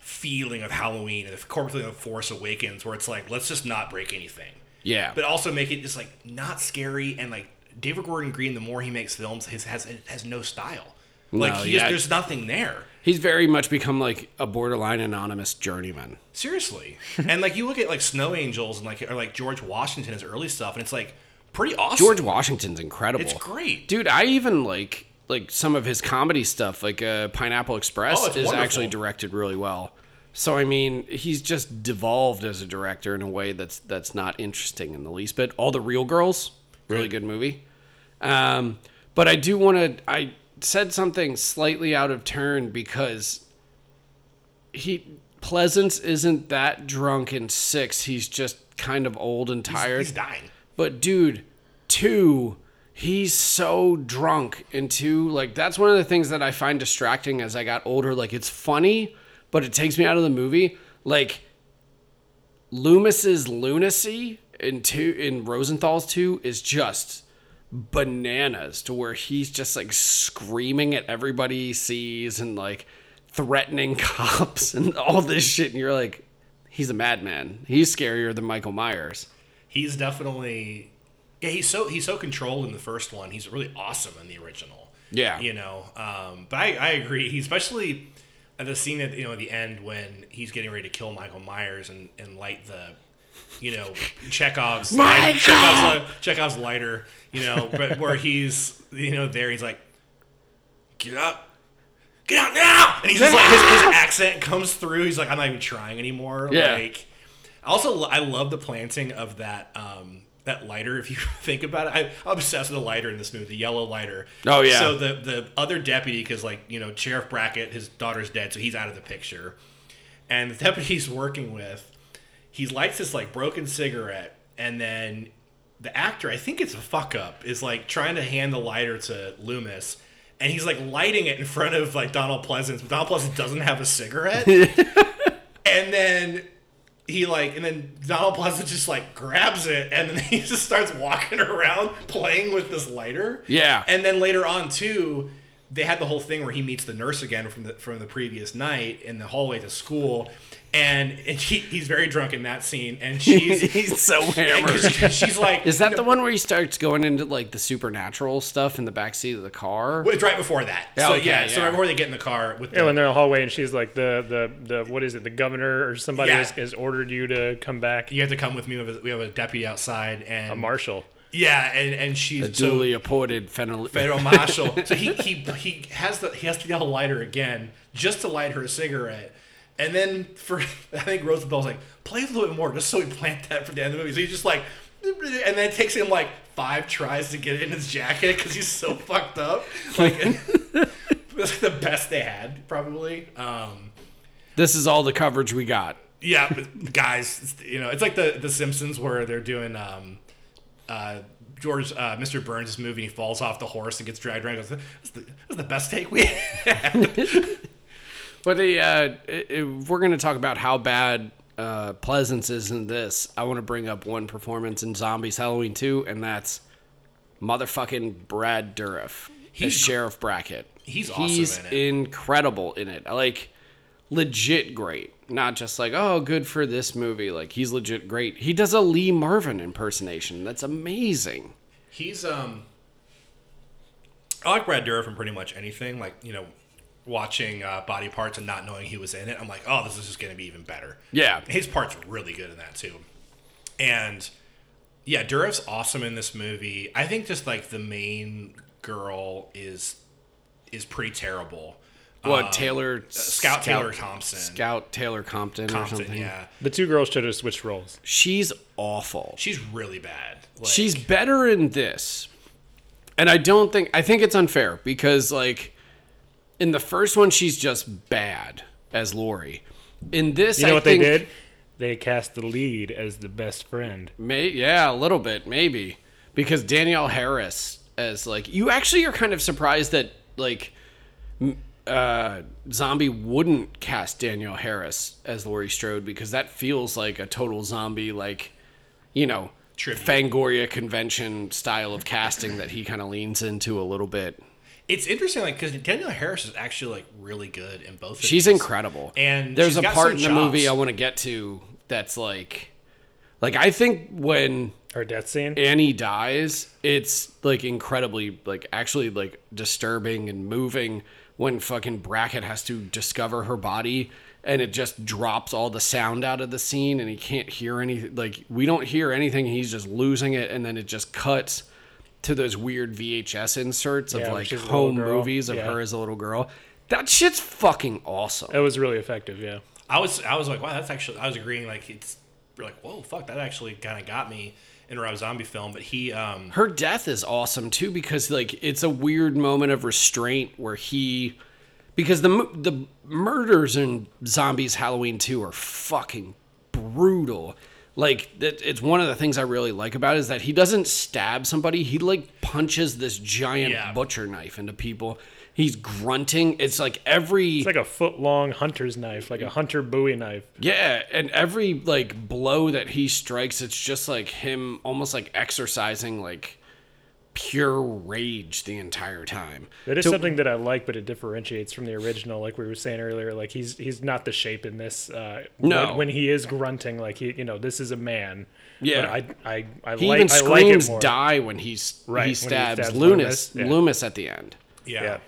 feeling of Halloween and the corporate feeling of Force Awakens, where it's like, let's just not break anything, Yeah, but also make it just like not scary and like David Gordon Green. The more he makes films, his has has no style. Like No, he just, there's nothing there. He's very much become like a borderline anonymous journeyman. Seriously, and like you look at like Snow Angels and like or like George Washington, his early stuff, and it's like pretty awesome. George Washington's incredible. It's great. dude. I even like like some of his comedy stuff, like uh, Pineapple Express, Oh, is wonderful. actually directed really well. So I mean, he's just devolved as a director in a way that's that's not interesting in the least bit. All the Real Girls, really good movie. Um, but I do want to. I said something slightly out of turn because he Pleasence isn't that drunk in six. He's just kind of old and tired. He's dying. But dude, two, he's so drunk in two. Like that's one of the things that I find distracting as I got older. Like it's funny, but it takes me out of the movie. Like Loomis's lunacy in two in Rosenthal's two is just bananas to where he's just like screaming at everybody he sees and like threatening cops and all this shit. And you're like he's a madman. He's scarier than michael myers. He's definitely yeah he's so he's so controlled in the first one. He's really awesome in the original. Yeah. you know um, but I, I agree. He especially at the scene at you know at the end when he's getting ready to kill michael myers and, and light the you know chekhov's Michael! chekhov's, chekhov's lighter you know but where he's you know there he's like get up get out now! And he's just like his, his accent comes through. He's like, I'm not even trying anymore. Yeah. Like, also I love the planting of that um that lighter. If you think about it, I, I'm obsessed with the lighter in this movie, the yellow lighter. Oh, yeah. So the the other deputy, because like you know Sheriff Brackett, his daughter's dead, so he's out of the picture. And the deputy he's working with, he lights this like broken cigarette, and then the actor, I think it's a fuck up, is like trying to hand the lighter to Loomis, and he's like lighting it in front of like Donald Pleasence, but Donald Pleasence doesn't have a cigarette, and then he like, and then Donald Pleasence just like grabs it, and then he just starts walking around playing with this lighter. Yeah. and then later on too. They had the whole thing where he meets the nurse again from the from the previous night in the hallway to school, and, and he, he's very drunk in that scene, and she's He's so hammered. she's like, Is that the one where he starts going into like the supernatural stuff in the backseat of the car? Well, It's right before that. Yeah, so okay, yeah, so right before they get in the car with Yeah, the, when they're in the hallway and she's like the the the what is it? The governor or somebody Yeah. has, has ordered you to come back. you have to come with me. We have a, we have a deputy outside and A marshal. Yeah, and and she's A so duly appointed federal. federal marshal. so he he he has the he has to get a lighter again just to light her a cigarette. And then for I think Roosevelt's like play a little bit more just so we plant that for the end of the movie. So he's just like, and then it takes him like five tries to get it in his jacket because he's so fucked up. Like that's the best they had probably. Um, This is all the coverage we got. Yeah, but guys, you know, it's like the the Simpsons where they're doing um, uh, George uh, Mr. Burns' movie. And he falls off the horse and gets dragged around. Goes, that's the, that's the best take we had. But the, uh, if we're going to talk about how bad uh, Pleasence is in this, I want to bring up one performance in Zombies Halloween 2, and that's motherfucking Brad Dourif. He's Sheriff Brackett. he's awesome He's in it. incredible in it. Like, legit great. Not just like, oh, good for this movie. Like, he's legit great. He does a Lee Marvin impersonation. That's amazing. He's um, I like Brad Dourif from pretty much anything. Like you know, watching uh, Body Parts and not knowing he was in it, I'm like, oh, this is just going to be even better. Yeah. his part's really good in that too. And yeah, Dourif's awesome in this movie. I think just like the main girl is is pretty terrible. What, Um, Taylor? Scout Taylor Thompson. Scout Taylor Compton, or something. yeah, The two girls should have switched roles. She's awful. she's really bad. Like, She's better in this. And I don't think I think it's unfair because like in the first one she's just bad as Laurie. In this You know I what think they did? They cast the lead as the best friend. May, yeah, a little bit maybe because Danielle Harris as like you actually are kind of surprised that like uh, Zombie wouldn't cast Danielle Harris as Laurie Strode because that feels like a total zombie like you know Tribute. Fangoria convention style of casting that he kind of leans into a little bit. It's interesting, like because Danielle Harris is actually like really good in both. She's these. incredible. And there's she's a got part in some the movie. I want to get to that's like like I think when Her death scene. Annie dies, it's like incredibly like actually like disturbing and moving when fucking Brackett has to discover her body and it just drops all the sound out of the scene and he can't hear anything like we don't hear anything he's just losing it and then it just cuts to those weird VHS inserts of Yeah, like she's a little home movies of Yeah. her as a little girl. That shit's fucking awesome. It was really effective. Yeah. I was I was like, wow, that's actually I was agreeing like it's we're like, whoa, fuck, that actually kind of got me in a Rob Zombie film. But he, um, her death is awesome too because like it's a weird moment of restraint where he because the the murders in zombies halloween 2 are fucking brutal like that it's one of the things i really like about it is that he doesn't stab somebody he like punches this giant Yeah. butcher knife into people he's grunting it's like every It's like a foot long hunter's knife, like a hunter Bowie knife. yeah, and every like blow that he strikes, it's just like him almost like exercising like pure rage the entire time. That is So- something that I like, but it differentiates from the original. Like we were saying earlier, like he's he's not the shape in this. Uh, No. when, when he is grunting, like he, you know, this is a man. Yeah. but I, I, I He like, even I like it screams more. die when he's Right, when he he stabs, stabs Loomis Loomis, yeah. Loomis at the end. yeah. Yeah.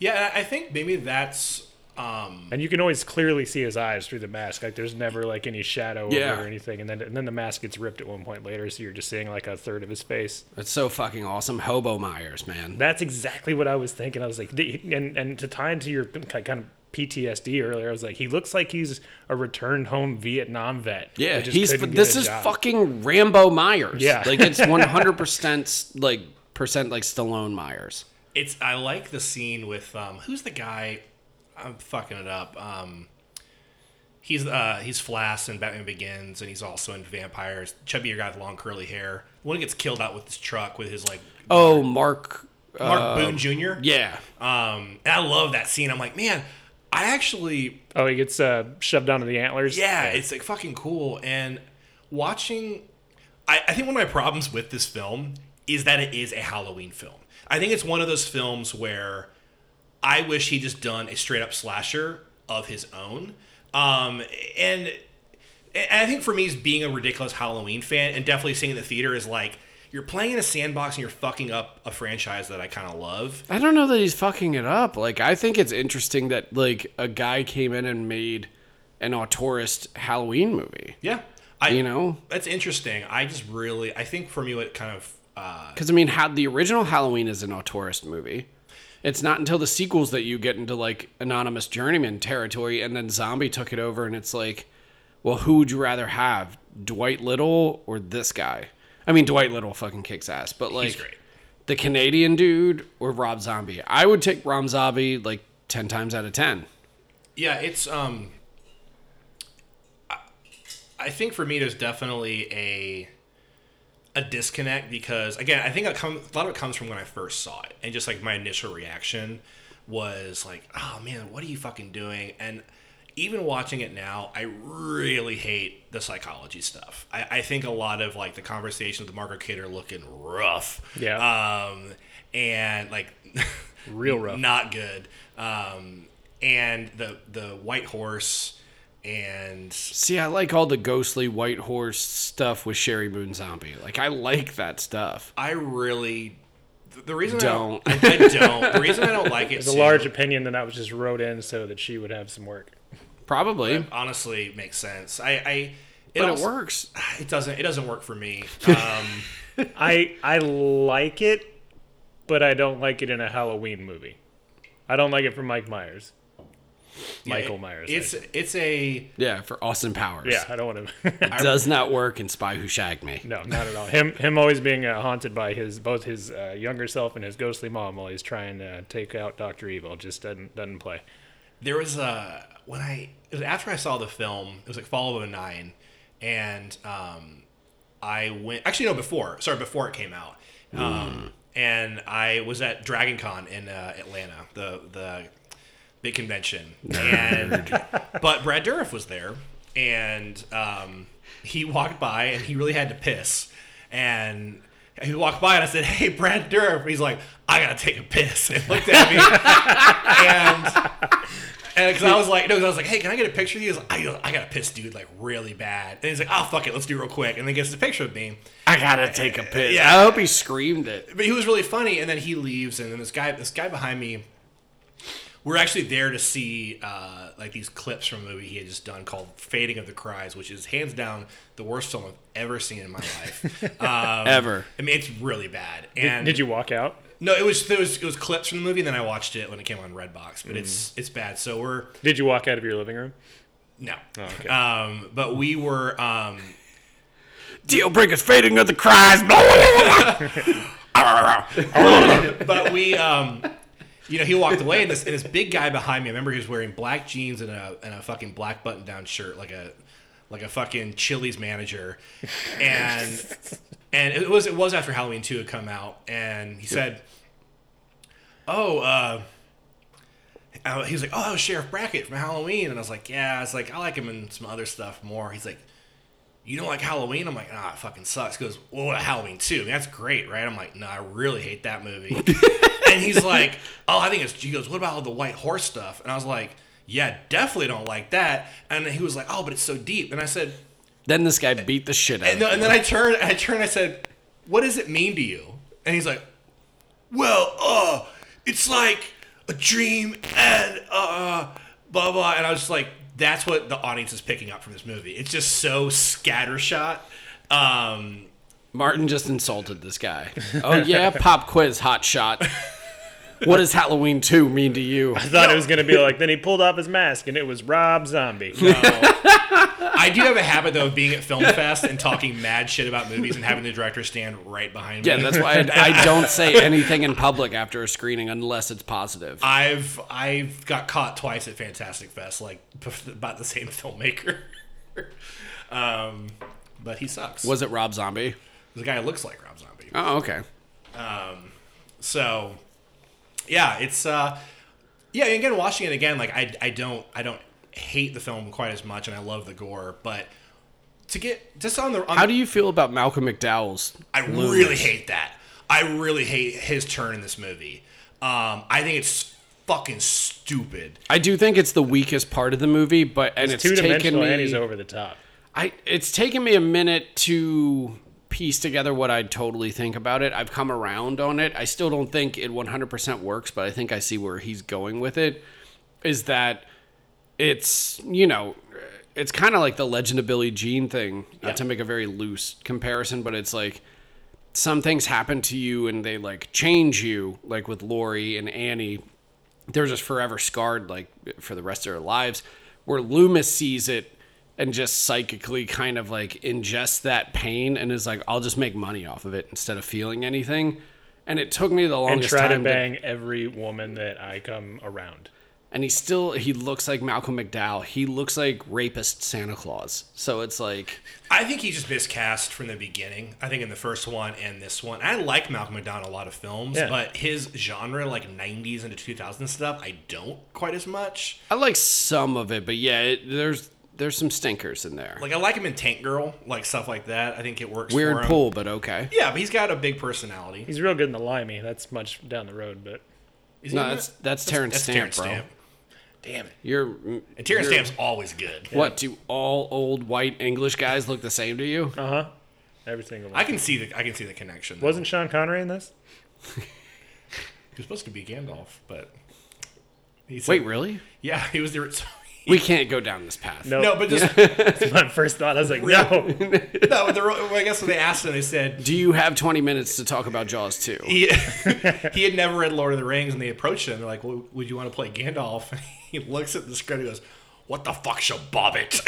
yeah, I think maybe that's Um, And you can always clearly see his eyes through the mask. Like there's never like any shadow Yeah. over or anything. And then and then the mask gets ripped at one point later, so you're just seeing like a third of his face. It's so fucking awesome. Hobo Myers, man. That's exactly what I was thinking. I was like, the, and and to tie into your kind of PTSD earlier, I was like, he looks like he's a returned home Vietnam vet. Yeah, just he's this is job. fucking Rambo Myers. Yeah. like it's one hundred percent like percent like Stallone Myers. It's I like the scene with um who's the guy I'm fucking it up. Um he's uh he's Flass in Batman Begins and he's also in Vampires. Chubbier guy with long curly hair. The one who gets killed out with his truck with his like Oh, Mark. Mark Boone Jr. Yeah, Um and I love that scene. I'm like, man, I actually Oh, he gets uh, shoved onto the antlers. yeah, it's like fucking cool. And watching, I, I think one of my problems with this film is that it is a Halloween film. I think it's one of those films where I wish he just done a straight up slasher of his own. Um, and, and I think for me, as being a ridiculous Halloween fan, and definitely seeing the theater is like you're playing in a sandbox and you're fucking up a franchise that I kind of love. I don't know that he's fucking it up. Like I think it's interesting that like a guy came in and made an auteurist Halloween movie. Yeah, I, You know, that's interesting. I just really, I think for me, what kind of uh, because I mean, how the original Halloween is an auteurist movie. It's not until the sequels that you get into like anonymous journeyman territory, and then Zombie took it over, and it's like, well, who would you rather have, Dwight Little or this guy? I mean, Dwight Little fucking kicks ass, but like the Canadian dude or Rob Zombie. I would take Rob Zombie like ten times out of ten. Yeah, it's um I think for me there's definitely a a disconnect because again, I think come, a lot of it comes from when I first saw it and just like my initial reaction was like, "Oh man, what are you fucking doing?" And even watching it now, I really hate the psychology stuff. I, I think a lot of like the conversations with Margaret Kidder looking rough. Yeah. Um, and like Real rough. not good. Um, and the the white horse and See, I like all the ghostly white horse stuff with Sheri Moon Zombie. Like, I like that stuff. I really the- the reason Don't. I don't, I, I don't the reason I don't like it It's a large opinion, that that was just wrote in so that she would have some work. Probably, honestly makes sense. I, I it but also- it works. It doesn't it doesn't work for me. Um, I I like it, but I don't like it in a Halloween movie. I don't like it for Mike Myers. Michael it- Myers. It's should- it's a Yeah, for Austin Powers. yeah, I don't want to. It does not work in Spy Who Shagged Me. no, not at all. Him him always being uh, haunted by his both his uh, younger self and his ghostly mom while he's trying to take out Doctor Evil. Just doesn't doesn't play. there was a when I it was after I saw the film. It was like fall of 09 and um, I went actually no before sorry before it came out. Um, and I was at Dragon Con in uh, Atlanta, the the big convention, and but Brad Dourif was there, and um, he walked by and he really had to piss, and he walked by and I said, "Hey, Brad Dourif," he's like, "I gotta take a piss," and looked at me, and and because I was like, no, I was like, hey, can I get a picture? He was like, I, I got to piss, dude, like really bad. And he's like, oh fuck it, let's do it real quick. And then gets a picture of me. I gotta take a piss. Yeah. I hope he screamed it. But he was really funny. And then he leaves, and then this guy, this guy behind me, we're actually there to see uh, like these clips from a movie he had just done called "Fading of the Cries," which is hands down the worst film I've ever seen in my life. Um, Ever. I mean, it's really bad. And Did you walk out? No, it was, it was it was clips from the movie, and then I watched it when it came on Redbox. But it's it's bad. So we're Did you walk out of your living room? no. okay. Um, but we were um, Deal breakers fading of the cries. but we um you know he walked away and this, and this big guy behind me i remember he was wearing black jeans and a, and a fucking black button down shirt like a like a fucking chili's manager and and it was it was after halloween 2 had come out and he said oh uh uh, he was like, "Oh, that was Sheriff Brackett from Halloween," and I was like, "Yeah." I was like, "I like him in some other stuff more." He's like, "You don't like Halloween?" I'm like, "Nah, it fucking sucks." He goes, "Well, what Halloween 2? I mean, that's great, right?" I'm like, "No, I really hate that movie." and he's like, "Oh, I think it's." He goes, "What about all the white horse stuff?" And I was like, "Yeah, definitely don't like that." And he was like, "Oh, but it's so deep." And I said, then this guy beat the shit out and, of then- and then I turned, I turned, I said, "What does it mean to you?" And he's like, "Well, uh, it's like a dream and uh, blah blah. And I was just like, that's what the audience is picking up from this movie. It's just so scattershot. Um, Martin just insulted this guy. Oh yeah, pop quiz, hot shot. What does Halloween 2 mean to you? I thought it was gonna be like then he pulled off his mask and it was Rob Zombie. I do have a habit though of being at Film Fest and talking mad shit about movies and having the director stand right behind me. Yeah, that's why I, I don't say anything in public after a screening unless it's positive. I've I've got caught twice at Fantastic Fest, like about the same filmmaker. um, but he sucks. Was it Rob Zombie? the guy who looks like Rob Zombie. Oh, okay. Um, So, yeah, it's uh, yeah. Again, watching it again, like I I don't I don't hate the film quite as much, and I love the gore, but to get just on the on How do you feel about Malcolm McDowell's? I really hate that. I really hate his turn in this movie. Um, I think it's fucking stupid. I do think it's the weakest part of the movie, but and it's Two taken dimensional and he's over the top. I it's taken me a minute to piece together what I totally think about it. I've come around on it. I still don't think it 100% works, but I think I see where he's going with it. Is that it's you know it's kind of like the Legend of Billie Jean thing. Yeah. Not to make a very loose comparison, but it's like some things happen to you and they like change you, like with Laurie and Annie. They're just forever scarred, like for the rest of their lives. Where Loomis sees it and just psychically kind of like ingests that pain and is like, I'll just make money off of it instead of feeling anything. And it took me the And longest time to time bang every woman that I come around. and he still he looks like Malcolm McDowell. He looks like rapist Santa Claus. So it's like I think he just miscast from the beginning. I think in the first one and this one. I like Malcolm McDowell a lot of films, Yeah. but his genre, like 90s into 2000s stuff, I don't quite as much. I like some of it, but yeah, it, there's there's some stinkers in there. Like I like him in Tank Girl, like stuff like that. I think it works. Weird for him. pull, but okay. Yeah, but he's got a big personality. He's real good in the limey. That's much down the road, but Is he No, in that's that? that's Terence Stamp, Terence bro. Stamp. Damn it. You're And Terence you're- Stamp's always good. What do all old white English guys look the same to you? uh huh. Every single one. I can see the I can see the connection. though. Wasn't Sean Connery in this? he was supposed to be Gandalf, but he said- Wait, really? Yeah, he was the. We can't go down this path. No. No, but just My first thought, I was like, no. no. But the, well, I guess when they asked him, they said Do you have 20 minutes to talk about Jaws 2? he he had never read Lord of the Rings, and they approached him. They're like, "Well, would you want to play Gandalf?" And he looks at the script and goes, "What the fuck's a hobbit?"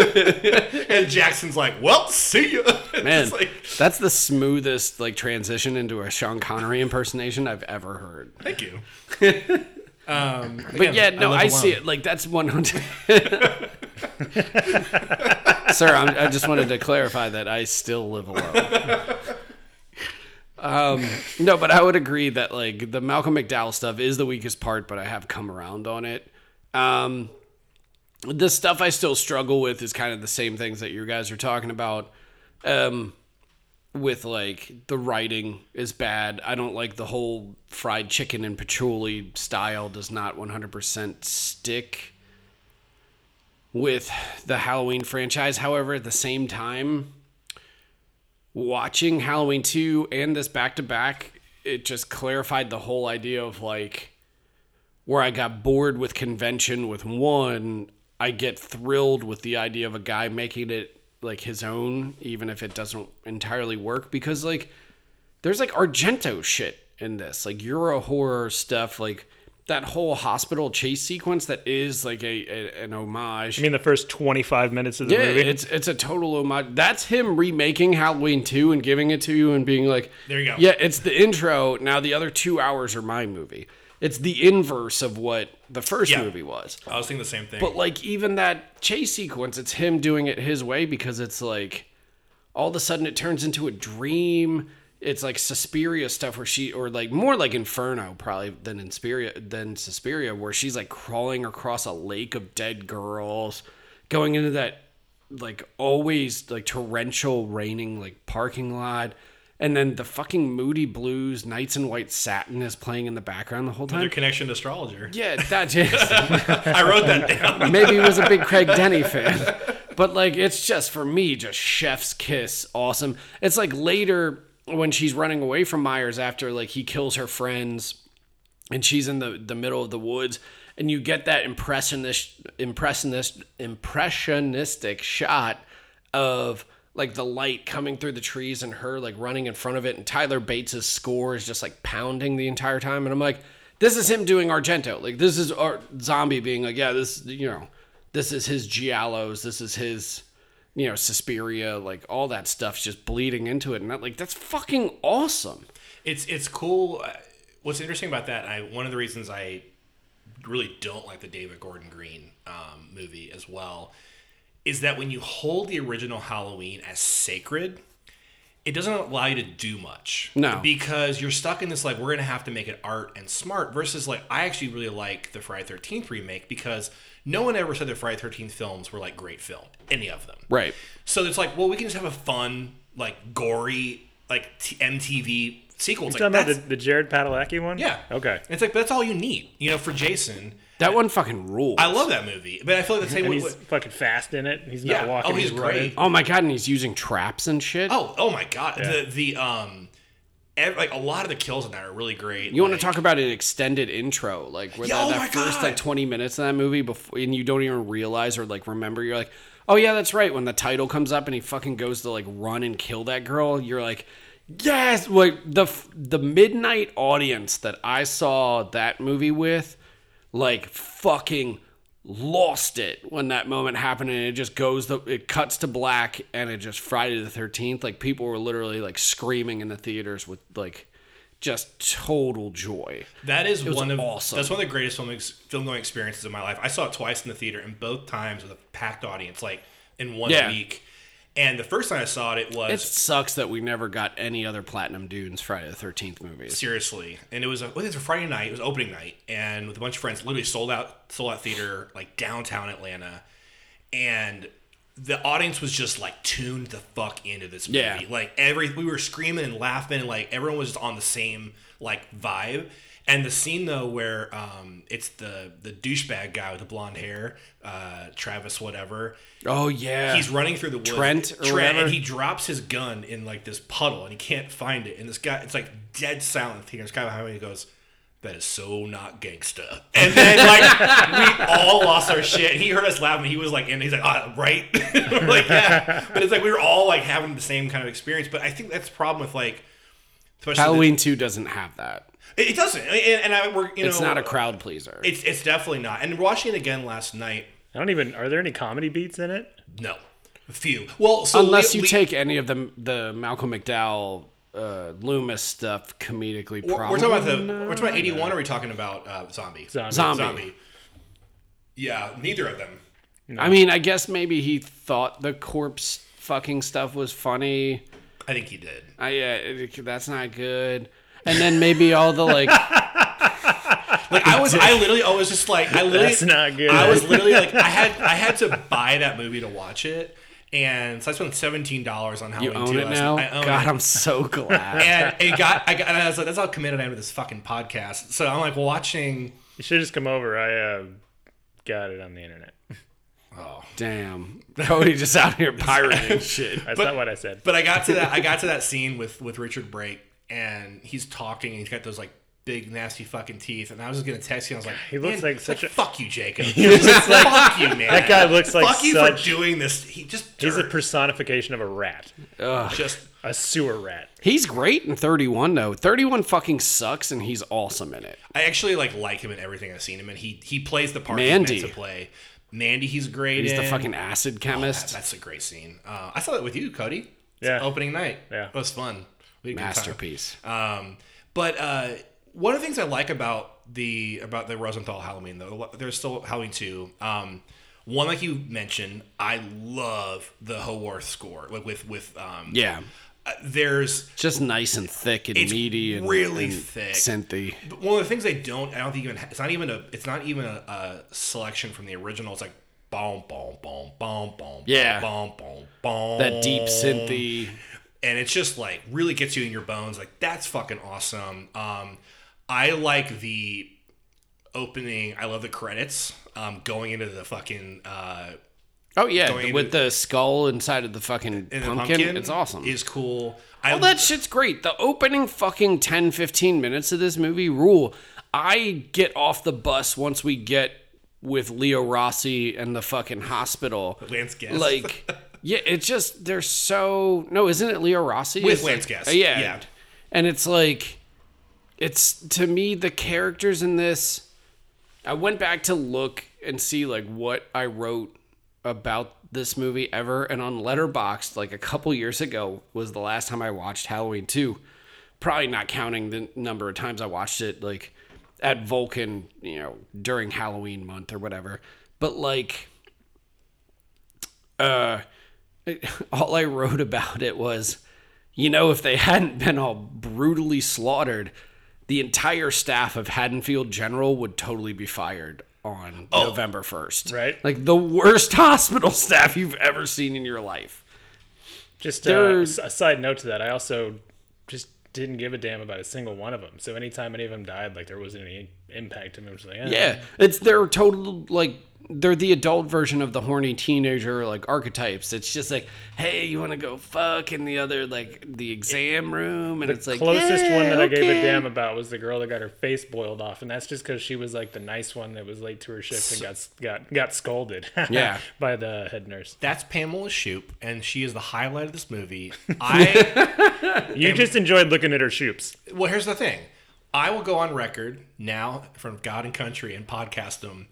And Jackson's like, "Well, see you." Man, like, that's the smoothest like transition into a Sean Connery impersonation I've ever heard. thank you. um, But yeah, no, I, see it. Like that's 100. Sir, I'm, I just wanted to clarify that I still live alone. um, no, but I would agree that like the Malcolm McDowell stuff is the weakest part, but I have come around on it. Um, the stuff I still struggle with is kind of the same things that you guys are talking about. Um, with like the writing is bad. I don't like the whole fried chicken and patchouli style does not 100% stick with the Halloween franchise. However, at the same time, watching Halloween 2 and this back to back, it just clarified the whole idea of like where I got bored with convention with one, I get thrilled with the idea of a guy making it like his own, even if it doesn't entirely work. Because like there's like Argento shit in this, like Euro horror stuff, like that whole hospital chase sequence that is like a, a an homage. I mean, the first 25 minutes of the yeah, movie. it's it's a total homage. That's him remaking Halloween 2 and giving it to you and being like, There you go. Yeah, it's the intro. Now the other two hours are my movie. It's the inverse of what the first Yeah. movie was. I was thinking the same thing. But like even that chase sequence, it's him doing it his way because it's like all of a sudden it turns into a dream. It's like Suspiria stuff where she or like more like Inferno probably than Inspiria than Suspiria where she's like crawling across a lake of dead girls, going into that like always like torrential raining like parking lot. And then the fucking Moody Blues, Nights in White Satin is playing in the background the whole time. connection to astrologer. Yeah, that is. I wrote that down. Maybe he was a big Craig Denny fan. But like it's just for me, just chef's kiss, awesome. It's like later when she's running away from Myers after like he kills her friends and she's in the the middle of the woods and you get that impressionist impressionist impressionistic shot of like the light coming through the trees and her like running in front of it and Tyler Bates's score is just like pounding the entire time. And I'm like this is him doing Argento. Like this is our zombie being like yeah this you know this is his giallos. This is his you know Suspiria. Like all that stuff's just bleeding into it. And that like that's fucking awesome. It's it's cool. Uh, What's interesting about that, I one of the reasons I really don't like the David Gordon Green um, movie as well, is that when you hold the original Halloween as sacred, it doesn't allow you to do much. No. because you're stuck in this like we're gonna have to make it art and smart. Versus like I actually really like the Friday Thirteenth remake because no one ever said the Friday Thirteenth films were like great film, any of them. right So it's like, well, we can just have a fun, like gory, like t- MTV sequel. It's You like, talking about the, the Jared Padalecki one? yeah. Okay. It's like that's all you need, you know, for Jason. That one fucking rules I love that movie, but I feel like the same And way. he's fucking fast in it. He's Yeah. not walking. Oh, he's running. great. Oh my god, and he's using traps and shit. Oh, oh my god, the the um, ev- like a lot of the kills in that are really great. you want to talk about an extended intro, like where Yeah, that, oh that my first God. like twenty minutes of that movie before, and you don't even realize or like remember. You're like, oh yeah, that's right. When the title comes up and he fucking goes to like run and kill that girl, you're like, yes. Like the the midnight audience that I saw that movie with, like fucking lost it when that moment happened and it just goes the it cuts to black and it just Friday the 13th like people were literally like screaming in the theaters with like just total joy. That is one of awesome. that's one of the greatest film ex- film going experiences of my life. I saw it twice in the theater, and both times with a packed audience, like in one Yeah. week. And the first time I saw it, it was It sucks that we never got any other Platinum Dunes Friday the 13th movies. seriously and it was a, it was a friday night it was opening night and with a bunch of friends literally sold out sold out theater like downtown atlanta and the audience was just like tuned the fuck into this movie Yeah. like every we were screaming and laughing and like everyone was just on the same like vibe and the scene though where um it's the the douchebag guy with the blonde hair uh travis whatever Oh yeah. he's running through the woods. Trent or Trent, whatever? and he drops his gun in like this puddle, and he can't find it. And this guy, it's like dead silent. here. This guy behind me goes, "That is so not gangsta." And then like we all lost our shit. He heard us laughing. He was like, and he's like, "Ah, right." Like, yeah. But it's like we were all like having the same kind of experience. But I think that's the problem with like. especially the- Halloween 2 doesn't have that. It, it doesn't, and, and I, we're you know It's not a crowd pleaser. It's it's definitely not. And watching it again last night, I don't even. Are there any comedy beats in it? no, a few. Well, so Unless Le- you Le- take any of the the Malcolm McDowell uh, Loomis stuff comedically We're, probably we're talking about the. not. We're talking about eighty one. Or are we talking about uh, zombie? Zombie. Zombie. Yeah, neither of them. I mean, I guess maybe he thought the corpse fucking stuff was funny. I think he did. I yeah, it- that's not good. And then maybe all the like Like I was, I literally, I was just like, I literally, That's not good. I was literally like, I had, I had to buy that movie to watch it, and so I spent seventeen dollars on you Halloween own 2 it last now. night. I own God, it. I'm so glad. and it got, I got, and I was like, that's how committed I am to this fucking podcast. So I'm like watching. You should just come over. I uh, got it on the internet. Oh damn, Cody just out here pirating shit. That's But- not what I said. But I got to that, I got to that scene with with Richard Brake, and he's talking, and he's got those like big nasty fucking teeth, and I was just gonna text you. I was like, He looks like such a- fuck you, Jacob. fuck you, man. That guy looks like fuck you for doing this. He just He's a personification of a rat, just a sewer rat. He's great in 31 though. 31 fucking sucks, and he's awesome in it. I actually like like him in everything I've seen him in. He he plays the part Mandy. he's meant to play. Mandy, he's great. He's the fucking acid Oh, that- chemist. that's a great scene. Uh, I saw that with you, Cody. It's Yeah. Opening night. Yeah. It was fun. We had a good time. Masterpiece. Um, but uh, one of the things I like about the about the Rosenthal Halloween though, there's still Halloween two. Um, one like you mentioned, I love the Howarth score, like with with um, Yeah, uh, there's just nice and thick and It's meaty and really and thick. synthy. But one of the things they don't, I don't think even it's not even a it's not even a, a selection from the original. It's like boom, boom, boom, boom, boom, Yeah. boom, boom, boom. That deep synthy. And it's just like really gets you in your bones. Like that's fucking awesome. Um, I like the opening. I love the credits. Um, going into the fucking uh, Oh yeah, with the skull inside of the fucking in the pumpkin. It's awesome. Is cool. I All that shit's great. The opening fucking 10, 15 minutes of this movie rule. I get off the bus once we get with Leo Rossi and the fucking hospital. Lance Guest. Like, yeah, it's just they're so no, isn't it Leo Rossi With It's Lance like- Guest, Yeah, yeah. and it's like, it's to me the characters in this. I went back to look and see like what I wrote about this movie ever, and on Letterboxd, like a couple years ago, was the last time I watched Halloween two. Probably not counting the number of times I watched it, like at Vulcan, you know, during Halloween month or whatever. But like, uh, all I wrote about it was, you know, if they hadn't been all brutally slaughtered, the entire staff of Haddonfield General would totally be fired on November 1st. Right. Like the worst hospital staff you've ever seen in your life. Just uh, a side note to that, I also just didn't give a damn about a single one of them. So anytime any of them died, like there wasn't any impact to me. Was like, eh. Yeah. It's their total, like, they're the adult version of the horny teenager, like, archetypes. It's just like, hey, you want to go fuck in the other, like, the exam room? And it's like, the closest one that I gave a eh, damn about was the girl that got her face boiled off, and that's just because she was like the nice one that was late to her shift and got got got scolded. Yeah. by the head nurse. That's Pamela Shoop, and she is the highlight of this movie. I You just enjoyed looking at her shoops. well, here's the thing. I will go on record now from God and Country and podcast them.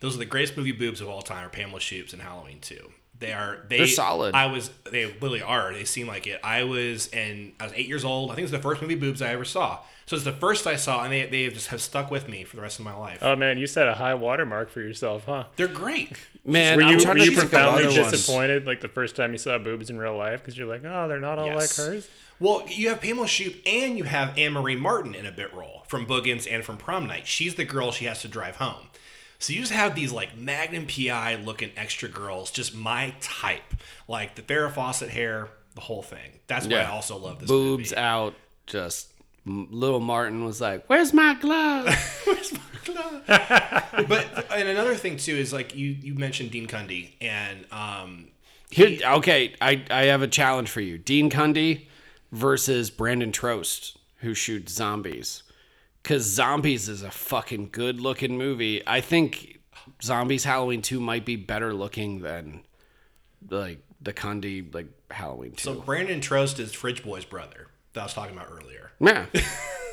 Those are the greatest movie boobs of all time. Are Pamela Shoop's and Halloween Two. They are they, They're solid. I was they literally are. They seem like it. I was and I was eight years old. I think it's the first movie boobs I ever saw. So it's the first I saw, and they they just have stuck with me for the rest of my life. Oh man, you set a high watermark for yourself, huh? They're great. Man, Were you, were you profoundly other ones. disappointed like the first time you saw boobs in real life because you're like, oh, they're not all Yes. like hers? Well, you have Pamela Shoop and you have Anne Marie Martin in a bit role from Boogens and from Prom Night. She's the girl she has to drive home. So you just have these like Magnum PI looking extra girls, just my type, like the Farrah Fawcett hair, the whole thing. That's why I also love this Boobs movie. out, just. Little Martin was like, "Where's my glove?" Where's my glove? but and another thing too is like you you mentioned Dean Cundey and um Here, okay, I, I have a challenge for you. Dean Cundey versus Brandon Trost, who shoots zombies. Because Zombies is a fucking good looking movie. I think Zombies Halloween 2 might be better looking than like the Cundey like Halloween 2. so Brandon Trost is Fridge Boy's brother that I was talking about earlier. yeah.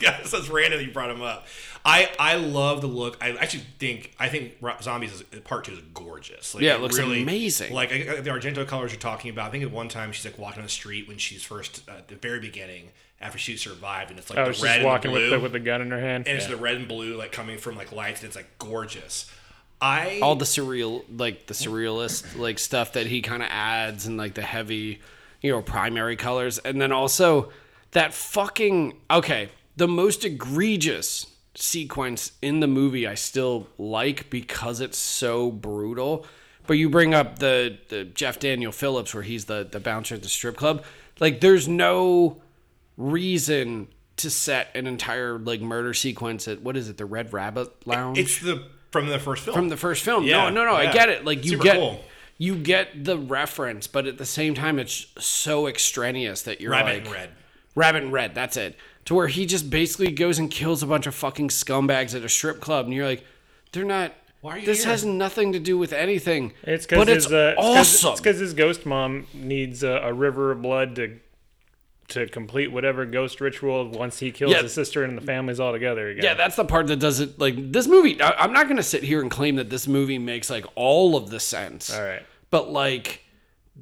Guys, that's random that you brought him up. I I love the look. I actually think I think Zombies is, part two is gorgeous. Like, Yeah, it looks really, amazing. Like I- I- the Argento colors you're talking about. I think at one time she's like walking on the street when she's first uh, at the very beginning after she survived, and it's like Oh, the she's red walking and with blue, the, with the gun in her hand. and it's the red and blue like coming from like lights, and it's like gorgeous. I all the surreal like the surrealist like stuff that he kind of adds and like the heavy you know primary colors and then also that fucking okay the most egregious sequence in the movie i still like because it's so brutal but you bring up the, the jeff daniel phillips where he's the, the bouncer at the strip club like there's no reason to set an entire like murder sequence at what is it the red rabbit lounge it's the from the first film. from the first film. Yeah, no, no, no. yeah. I get it. Like you Super get cool. you get the reference, but at the same time, it's so extraneous that you're Rabbit like and Red. Rabbit and Red. That's it. To where he just basically goes and kills a bunch of fucking scumbags at a strip club, and you're like, they're not. Why are you this here? has nothing to do with anything. It's because but his, it's uh, awesome. It's because his ghost mom needs a, a river of blood to to complete whatever ghost ritual once he kills Yeah. his sister and the family's all together again. Yeah, that's the part that does it. Like this movie, I, I'm not gonna sit here and claim that this movie makes like all of the sense. all right. But like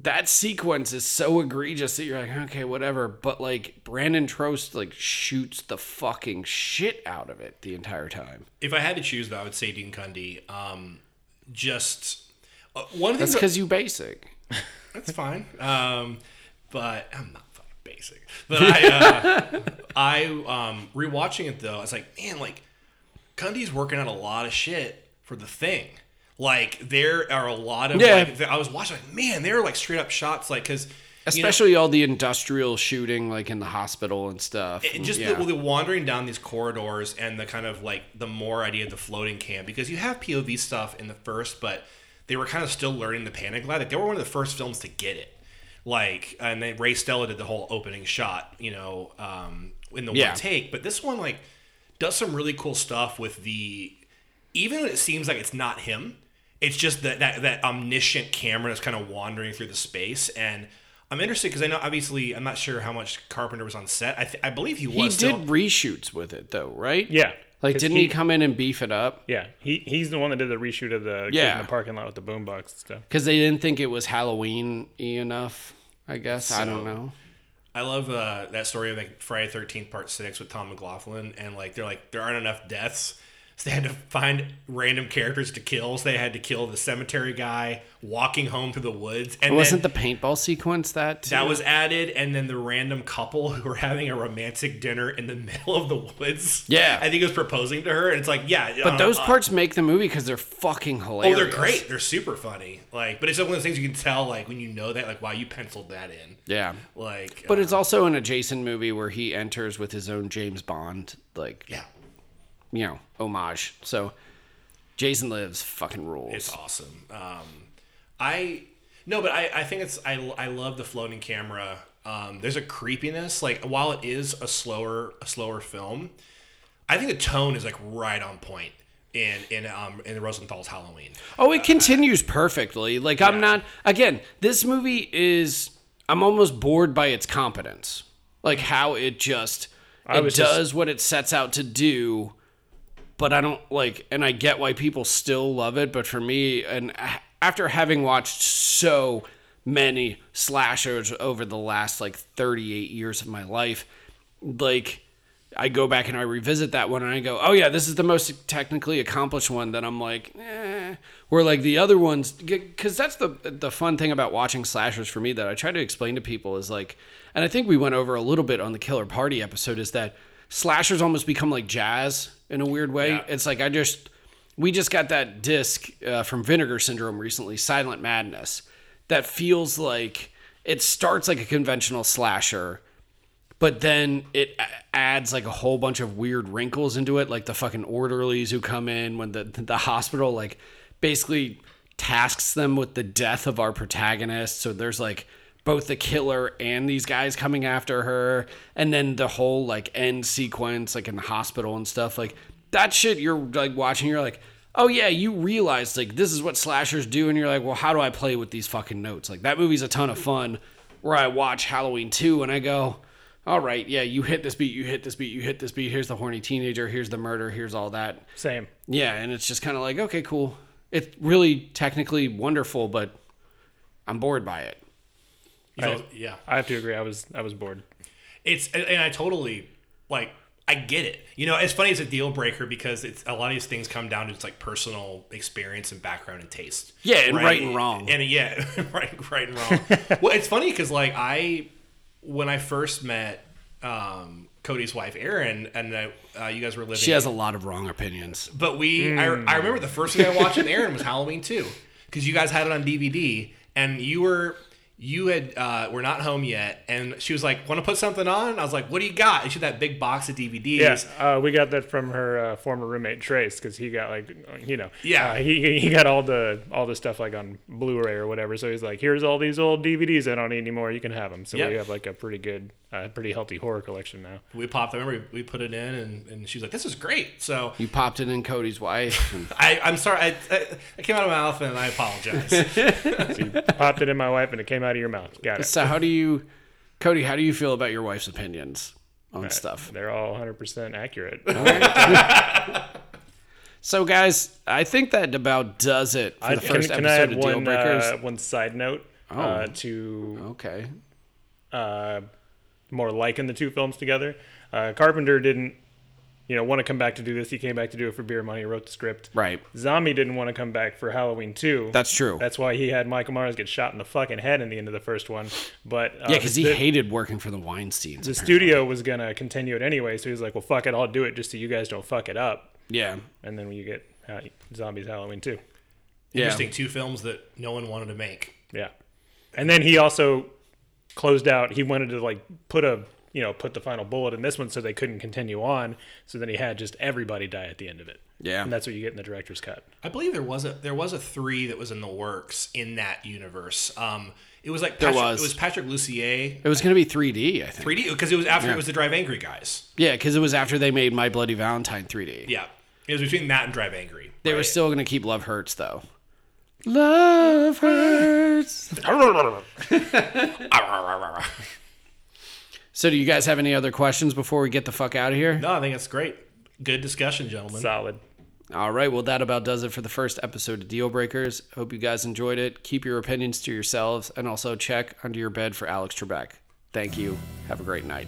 that sequence is so egregious that you're like, okay, whatever. But like Brandon Trost like shoots the fucking shit out of it the entire time. If I had to choose, though, I would say Dean Cundey. Um, just uh, one thing. That's that- because you basic. That's fine. Um, but I'm not fucking basic. But I, uh, I um, rewatching it though, I was like, man, like Cundey's working out a lot of shit for the thing. Like there are a lot of Yeah. like I was watching like man, there are like straight up shots like because Especially all the industrial shooting, like in the hospital and stuff. And just yeah. the, the wandering down these corridors and the kind of like the more idea of the floating cam because you have POV stuff in the first, but they were kind of still learning the Panaglide. Like they were one of the first films to get it. Like and then Ray Stella did the whole opening shot, you know, um, in the Yeah. one take. But this one, like, does some really cool stuff with the even when it seems like it's not him, it's just that that, that omniscient camera that's kind of wandering through the space and I'm interested because I know obviously I'm not sure how much Carpenter was on set. I, th- I believe he was. He still- did reshoots with it though, right? Yeah. Like, didn't he, come in and beef it up? Yeah, he he's the one that did the reshoot of the Yeah. in the parking lot with the boombox and stuff. Because they didn't think it was Halloween y enough. I guess I don't know. I love uh, that story of like Friday Thirteenth Part Six with Tom McLoughlin, and like they're like there aren't enough deaths, so they had to find random characters to kill. So they had to kill the cemetery guy walking home through the woods, and Wasn't the paintball sequence that? Too? that was added, and then the random couple who were having a romantic dinner in the middle of the woods. Yeah. I think he was proposing to her, and it's like yeah, But those uh, parts make the movie because they're fucking hilarious. Oh, they're great. They're super funny. Like, but it's one of those things you can tell, like when you know that, like, wow, you penciled that in. Yeah. Like, But it's also an adjacent movie where he enters with his own James Bond, like yeah, you know, homage. So Jason Lives fucking rules. it's awesome. Um, I no, but I, I think it's I, I love the floating camera. Um, there's a creepiness like while it is a slower a slower film, I think the tone is like right on point in in um in Rosenthal's Halloween. Oh, it continues perfectly. Like I'm not again, this movie is I'm almost bored by its competence. Like how it just I it was just- does what it sets out to do, but I don't like and I get why people still love it, but for me and after having watched so many slashers over the last like 38 years of my life, like I go back and I revisit that one and I go, oh yeah, this is the most technically accomplished one. That I'm like, eh. Where like the other ones, because that's the the fun thing about watching slashers for me that I try to explain to people is like, and I think we went over a little bit on the Killer Party episode is that slashers almost become like jazz in a weird way. Yeah. It's like I just we just got that disc uh, from Vinegar Syndrome recently, Silent Madness, that feels like it starts like a conventional slasher but then it adds like a whole bunch of weird wrinkles into it like the fucking orderlies who come in when the the hospital like basically tasks them with the death of our protagonist so there's like both the killer and these guys coming after her and then the whole like end sequence like in the hospital and stuff like that shit you're like watching you're like oh yeah you realize like this is what slashers do and you're like well how do i play with these fucking notes like that movie's a ton of fun where i watch halloween 2 and i go all right, yeah, you hit this beat, you hit this beat, you hit this beat. Here's the horny teenager, here's the murder, here's all that. Same. Yeah, and it's just kind of like, okay, cool. It's really technically wonderful, but I'm bored by it. Feel- yeah, I have to agree. I was I was bored. it's and I totally like I get it. You know, it's funny it's a deal breaker because it's a lot of these things come down to it's like personal experience and background and taste. Yeah, and right and wrong. And yeah, right, right and wrong. well, it's funny because like I, when I first met um, Cody's wife Erin, and uh, uh, you guys were living. She has a lot of wrong opinions. But we, I, I remember the first thing I watched with Erin was Halloween 2 because you guys had it on DVD and you were, you had, uh, were not home yet. And she was like, want to put something on? I was like, what do you got? And she had that big box of DVDs. Yeah, uh, we got that from her uh, former roommate Trace because he got like you know Yeah. uh, he he got all the all the stuff like on Blu-ray or whatever. So he's like, here's all these old DVDs I don't need anymore. You can have them. So Yep. we have like a pretty good, uh, pretty healthy horror collection now. We popped, I remember we, we put it in and, and she was like, this is great. So You popped it in Cody's wife. and- I, I'm sorry. I, I, I came out of my mouth and I apologize. So you popped it in my wife and it came out of your mouth. Got it. so how do you, Cody? How do you feel about your wife's opinions on stuff? They're all 100% accurate. So guys, I think that about does it for I, the can, first can I episode add of Deal one Breakers. uh, one side note Oh. uh, to okay. uh, more liken the two films together. Uh, Carpenter didn't, you know, want to come back to do this. He came back to do it for beer money. Wrote the script. Right. Zombie didn't want to come back for Halloween 2. That's true. That's why he had Michael Myers get shot in the fucking head in the end of the first one. But uh, yeah, because he the, hated working for the Weinsteins. the apparently. studio was gonna continue it anyway. So he was like, "Well, fuck it, I'll do it just so you guys don't fuck it up." Yeah. And then you get uh, Zombies Halloween 2. Yeah. Interesting. Two films that no one wanted to make. Yeah. And then he also closed out. He wanted to like put a you know, put the final bullet in this one so they couldn't continue on. So then he had just everybody die at the end of it. Yeah. And that's what you get in the director's cut. I believe there was a there was a three that was in the works in that universe. Um, it was like There Patrick, was. it was Patrick Lussier. It was going to be 3D, I think. 3D because it was after it was the Drive Angry guys. Yeah, because it was after they made My Bloody Valentine 3D. Yeah, it was between that and Drive Angry. They were still going to keep Love Hurts, though. Love Hurts. so, do you guys have any other questions before we get the fuck out of here? No, I think it's great. Good discussion, gentlemen. Solid. All right, well, that about does it for the first episode of Deal Breakers. Hope you guys enjoyed it. Keep your opinions to yourselves and also check under your bed for Alex Trebek. Thank you. Have a great night.